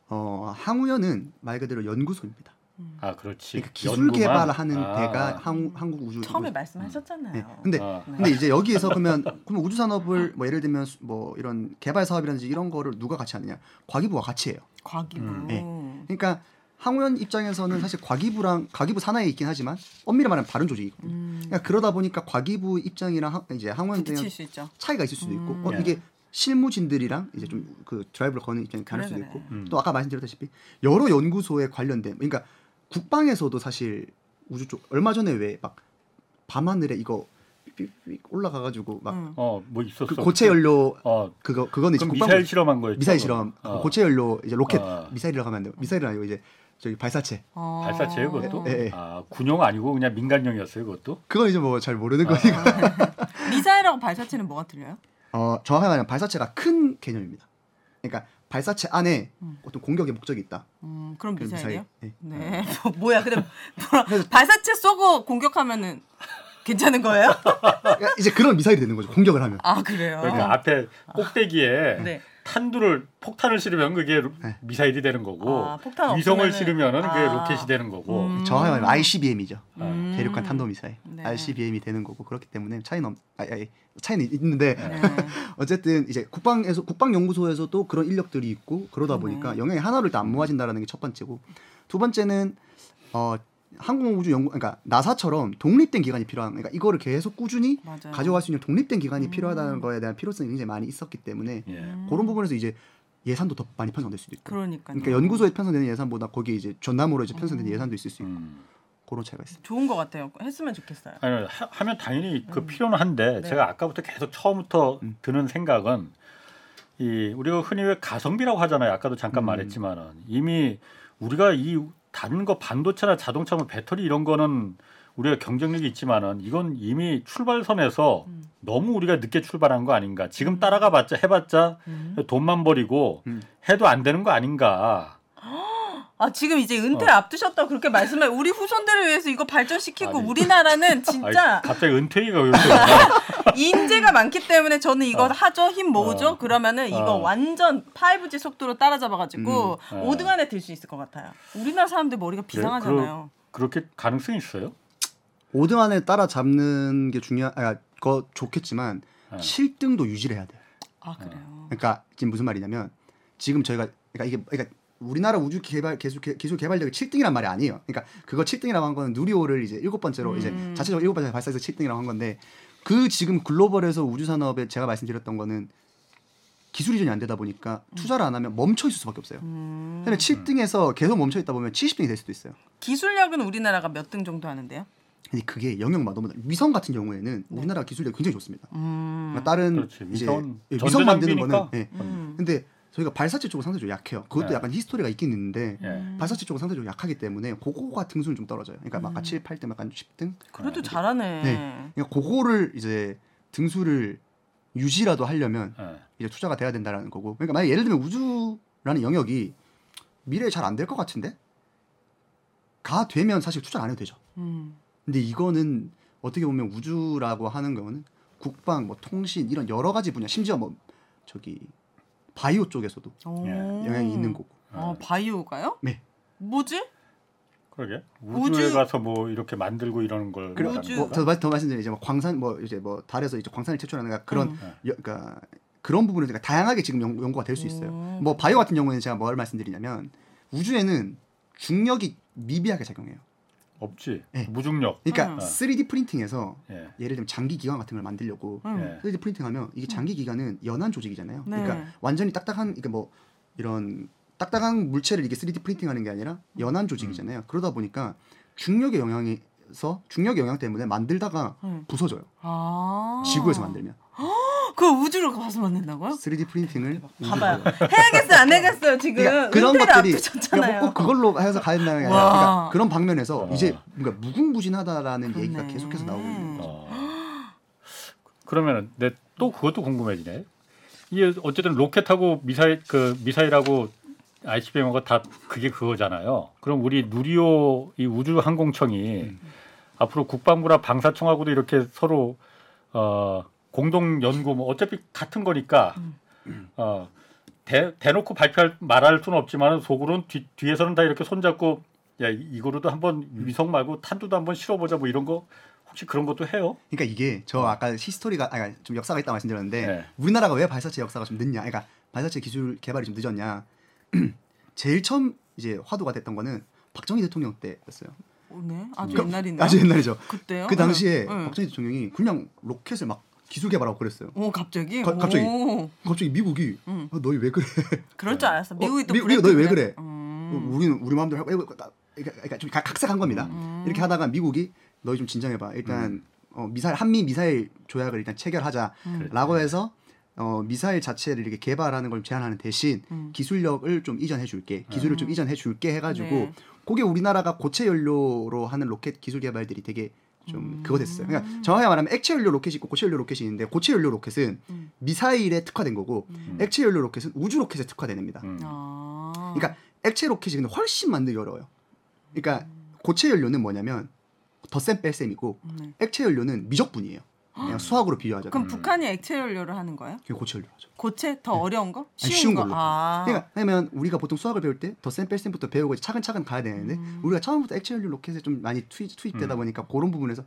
어, 항우연은 말 그대로 연구소입니다. 아 그렇지. 그러니까 기술 연구만? 개발하는 아. 데가 항, 한국 우주 처음에 우주- 말씀하셨잖아요. 네. 근데 아. 네. 근데 이제 여기에서 그러면 그러면 우주 산업을 뭐 예를 들면 수- 뭐 이런 개발 사업이라든지 이런 거를 누가 같이 하느냐? 과기부가 같이 해요. 과기부. 음. 네. 그러니까 항우연 입장에서는 사실 과기부랑 과기부 산하에 있긴 하지만 엄밀히 말하면 다른 조직이거든요. 음. 그러니까 그러다 보니까 과기부 입장이랑 하- 이제 항우연 있죠. 차이가 있을 수도 있고 음. 어, 예. 이게 실무진들이랑 이제 좀 그 드라이브를 거는 입장이 다를 수도 그래. 있고 음. 또 아까 말씀드렸다시피 여러 연구소에 관련된 그러니까 국방에서도 사실 우주 쪽 얼마 전에 왜 막 밤하늘에 이거 올라가가지고 막 음. 어뭐 있었어. 그 고체 연료 어 그거 그거는 이제 그럼 국방 미사일 실험한 거였죠. 미사일 실험 어. 고체 연료 이제 로켓 어. 미사일이라고 하면 안 돼요 미사일은 아니고 이제 저기 발사체 어. 발사체예요 그것도? 예, 예. 아 군용 아니고 그냥 민간용이었어요 그것도? 그건 이제 뭐 잘 모르는 아. 거니까 미사일하고 발사체는 뭐가 틀려요? 어 정확하게 말하면 발사체가 큰 개념입니다 그러니까 발사체 안에 음. 어떤 공격의 목적이 있다 음, 그럼 미사일이요? 미사일. 예. 네. 뭐, 뭐야? 근데 뭐라, 발사체 쏘고 공격하면은 괜찮은 거예요? 그러니까 이제 그런 미사일이 되는 거죠 공격을 하면 아 그래요? 그러니까 앞에 꼭대기에 네. 탄두를 폭탄을 실으면 그게 로- 네. 미사일이 되는 거고 아, 폭탄 위성을 없으면은- 실으면은 그게 아. 로켓이 되는 거고 음. 정확하게 말하면 ICBM이죠 음. 대륙간 탄도 미사일 네. ICBM이 되는 거고 그렇기 때문에 차이는 없, 아, 아, 차이는 있는데 네. 어쨌든 이제 국방에서 국방연구소에서도 그런 인력들이 있고 그러다 그러네. 보니까 영향이 하나로 일단 안 모아진다라는 게 첫 번째고 두 번째는 어 항공우주연구 그러니까 나사처럼 독립된 기관이 필요한 그러니까 이거를 계속 꾸준히 맞아요. 가져갈 수 있는 독립된 기관이 음. 필요하다는 거에 대한 필요성이 굉장히 많이 있었기 때문에 예. 음. 그런 부분에서 이제 예산도 더 많이 편성될 수도 있고 그러니까. 그러니까 연구소에 편성되는 예산보다 거기 이제 전담으로 이제 편성되는 음. 예산도 있을 수 있고 음. 그런 차이가 있습니다. 좋은 것 같아요. 했으면 좋겠어요. 아니 하, 하면 당연히 그 음. 필요는 한데 네. 제가 아까부터 계속 처음부터 음. 드는 생각은 이 우리가 흔히 왜 가성비라고 하잖아요. 아까도 잠깐 음. 말했지만은 이미 우리가 이 다른 거 반도체나 자동차 뭐 배터리 이런 거는 우리가 경쟁력이 있지만은 이건 이미 출발선에서 음. 너무 우리가 늦게 출발한 거 아닌가. 지금 음. 따라가 봤자 해봤자 음. 돈만 버리고 음. 해도 안 되는 거 아닌가. 아 지금 이제 은퇴 어. 앞두셨다 그렇게 말씀해. 우리 후손들을 위해서 이거 발전시키고 아니. 우리나라는 진짜 아이, 갑자기 은퇴기가 왜? 인재가 많기 때문에 저는 이거 어. 하죠 힘 모으죠 어. 그러면은 이거 어. 완전 5G 속도로 따라잡아가지고 음. 어. 5등 안에 들 수 있을 것 같아요. 우리나라 사람들 머리가 비상하잖아요. 그렇게 가능성이 있어요? 5등 안에 따라잡는 게 중요한 아, 거 좋겠지만 어. 7등도 유지를 해야 돼요. 아 그래요. 그러니까 지금 무슨 말이냐면 지금 저희가 그러니까 이게 그러니까 우리나라 우주 개발 기술 개- 기술 개발력이 7등이란 말이 아니에요. 그러니까 그거 7등이라고 한 거는 누리호를 이제 일곱 번째로 이제 음. 자체적으로 일곱 번째 발사해서 7등이라고 한 건데 그 지금 글로벌에서 우주 산업에 제가 말씀드렸던 거는 기술 이전이 안 되다 보니까 투자를 안 하면 멈춰 있을 수밖에 없어요. 음. 그다음에 7등에서 계속 멈춰 있다 보면 70등이 될 수도 있어요. 기술력은 우리나라가 몇 등 정도 하는데요? 근데 그게 영역마다 너무. 위성 같은 경우에는 네. 우리나라 기술력이 굉장히 좋습니다. 음. 그러니까 다른 그렇지. 이제 위성 만드는. 거는 예. 음. 근데 저희가 발사체 쪽은 상대적으로 약해요. 그것도 네. 약간 히스토리가 있긴 있는데 예. 음. 발사체 쪽은 상대적으로 약하기 때문에 그거가 등수는 좀 떨어져요. 그러니까 막 음. 7, 8등, 약간 10등. 그래도 네. 잘하네. 네. 그러니까 그거를 이제 등수를 유지라도 하려면 예. 이제 투자가 돼야 된다라는 거고. 그러니까 만약 예를 들면 우주라는 영역이 미래에 잘 안 될 것 같은데 가 되면 사실 투자 안 해도 되죠. 음. 근데 이거는 어떻게 보면 우주라고 하는 거는 국방, 뭐 통신 이런 여러 가지 분야, 심지어 뭐 저기 바이오 쪽에서도 오. 예. 영향이 있는 거고. 어, 바이오가요? 네. 뭐지? 그러게 우주에 우주- 가서 뭐 이렇게 만들고 이러는 걸 그래, 우주- 뭐? 더, 말- 더 말씀드리면 이제 뭐 광산 뭐 이제 뭐 달에서 이제 광산을 채취하는 그런 음. 여, 그러니까 그런 부분을 제가 다양하게 지금 연, 연구가 될 수 있어요. 오. 뭐 바이오 같은 경우에는 제가 뭘 말씀드리냐면 우주에는 중력이 미비하게 작용해요. 없지. 네. 무중력. 그러니까 음. 3D 프린팅에서 예. 예를 들면 장기 기관 같은 걸 만들려고 음. 예. 3D 프린팅하면 이게 장기 기관은 연한 조직이잖아요. 네. 그러니까 완전히 딱딱한 이게 뭐 이런 딱딱한 물체를 이게 3D 프린팅하는 게 아니라 연한 조직이잖아요. 그러다 보니까 중력의 영향에서 중력 영향 때문에 만들다가 음. 부서져요. 아. 지구에서 만들면 그 우주로 가서 만든다고요? 3D 프린팅을 봐봐요. 해야겠어요, 안 해야겠어요 지금. 그러니까 그런 것들이. 그러니까 꼭 그걸로 해서 가야 된다는 게 아니라 와. 그러니까 그런 방면에서 어. 이제 뭔가 무궁무진하다라는 얘기가 그렇네. 계속해서 나오고 있는 거죠. 어. 그러면은 내또 그것도 궁금해지네. 이게 어쨌든 로켓하고 미사일 그 미사일하고 ICBM하고 다 그게 그거잖아요. 그럼 우리 누리호 이 우주 항공청이 음. 앞으로 국방부나 방사청하고도 이렇게 서로 어 공동 연구 뭐 어차피 같은 거니까 음. 어 대, 대놓고 발표할 말할 수는 없지만 속으로는 뒤, 뒤에서는 다 이렇게 손잡고 야 이- 이거로도 한번 위성 말고 탄두도 한번 실어보자 뭐 이런 거 혹시 그런 것도 해요? 그러니까 이게 저 아까 히스토리가 아좀 역사가 있다 말씀드렸는데 네. 우리나라가 왜 발사체 역사가 좀 늦냐? 그러니까 발사체 기술 개발이 좀 늦었냐? 제일 처음 이제 화두가 됐던 거는 박정희 대통령 때였어요. 어, 네, 아주 그- 옛날이네요. 아주 옛날이죠. 그때요? 그 당시에 네, 네. 박정희 대통령이 그냥 로켓을 막 기술 개발하고 그랬어요. 오 갑자기? 가- 갑자기. 오, 갑자기 미국이 음. 어, 너희 왜 그래? 그럴 줄 알았어. 미국이 또 미- 미국 너희 왜 그래. 음. 우리는 우리 마음대로 하고 이거 그러니까, 그러니까 좀 각- 각색한 겁니다. 음. 이렇게 하다가 미국이 너희 좀 진정해봐. 일단 어, 미사일 한미 미사일 조약을 일단 체결하자라고 해서 어, 미사일 자체를 이렇게 개발하는 걸 제한하는 대신 음. 기술력을 좀 이전해 줄게, 기술을 좀 이전해 줄게 해가지고 네. 그게 우리나라가 고체 연료로 하는 로켓 기술 개발들이 되게 좀 음. 그거 됐어요. 그러니까 정확히 말하면 액체 연료 로켓이 있고 고체 연료 로켓이 있는데 고체 연료 로켓은 음. 미사일에 특화된 거고 음. 액체 연료 로켓은 우주 로켓에 특화된 겁니다. 음. 아. 그러니까 액체 로켓이 근데 훨씬 만들기 어려워요. 그러니까 고체 연료는 뭐냐면 덧셈 뺄셈이고 네. 액체 연료는 미적분이에요. 그냥 수학으로 비교하자면 그럼 북한이 액체 연료를 하는 거예요? 그게 고체 연료죠. 고체 더 어려운 거? 쉬운, 네. 쉬운 거? 걸로. 아. 그러니까 왜냐면 우리가 보통 수학을 배울 때 덧셈 뺄셈부터 배우고 차근차근 가야 되는데 음. 우리가 처음부터 액체 연료 로켓에 좀 많이 투입, 투입 되다 보니까 그런 부분에서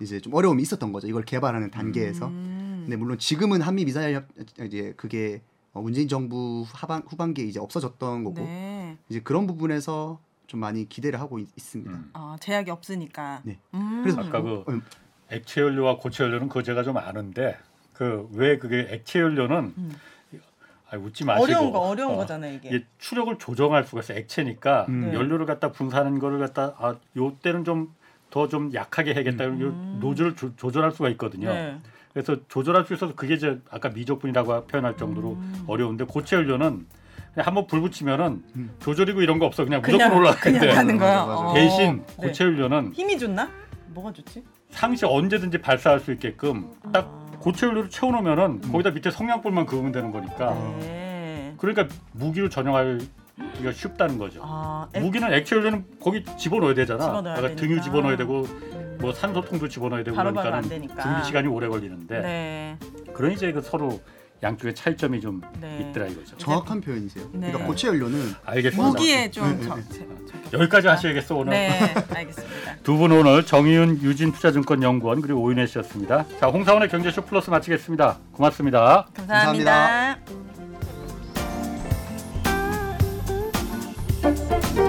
이제 좀 어려움이 있었던 거죠. 이걸 개발하는 단계에서. 음. 근데 물론 지금은 한미 미사일 협 이제 그게 어, 문재인 정부 하반 후반기에 이제 없어졌던 거고 네. 이제 그런 부분에서 좀 많이 기대를 하고 있, 습니다 음. 아, 제약이 없으니까. 네. 음. 그래서 아까 그 음. 액체 연료와 고체 연료는 그거 제가 좀 아는데 그 왜 그게 액체 연료는 음. 아 웃지 마시고 어려운 거 어려운 어, 거잖아요 이게. 이게 추력을 조정할 수가 있어 액체니까 음. 네. 연료를 갖다 분사하는 거를 갖다 아 요때는 좀 더 좀 약하게 해야겠다 요 음. 노즐을 조, 조절할 수가 있거든요. 네. 그래서 조절할 수 있어서 그게 이제 아까 미적분이라고 표현할 정도로 음. 어려운데 고체 연료는 그냥 한번 불 붙이면은 음. 조절이고 이런 거 없어 그냥 그냥 무조건 올라가는데. 어. 대신 네. 고체 연료는 힘이 좋나? 뭐가 좋지? 상시 언제든지 발사할 수 있게끔 딱 아. 고체 연료를 채워놓으면은 거기다 밑에 성냥불만 그으면 되는 거니까 네. 그러니까 무기로 전용하기가 쉽다는 거죠. 아, 액- 무기는 액체 연료는 거기 집어넣어야 되잖아. 집어넣어야 그러니까 등유. 집어넣어야 되고 음. 뭐 산소통도 집어넣어야 되고 되니까. 준비 시간이 오래 걸리는데 네. 그런 이제 그 서로 양쪽의 차이점이 좀 네. 있더라 이거죠. 정확한 표현이세요. 네. 그러니까 고체 연료는 알겠습니다. 무기에 좀 네, 저, 네, 저, 저기- 여기까지 하셔야겠어 오늘. 네, 알겠습니다. 두 분 오늘 정의윤 유진투자증권 연구원 그리고 오윤혜 씨였습니다. 자 홍사원의 경제쇼 플러스 마치겠습니다. 고맙습니다. 감사합니다. 감사합니다.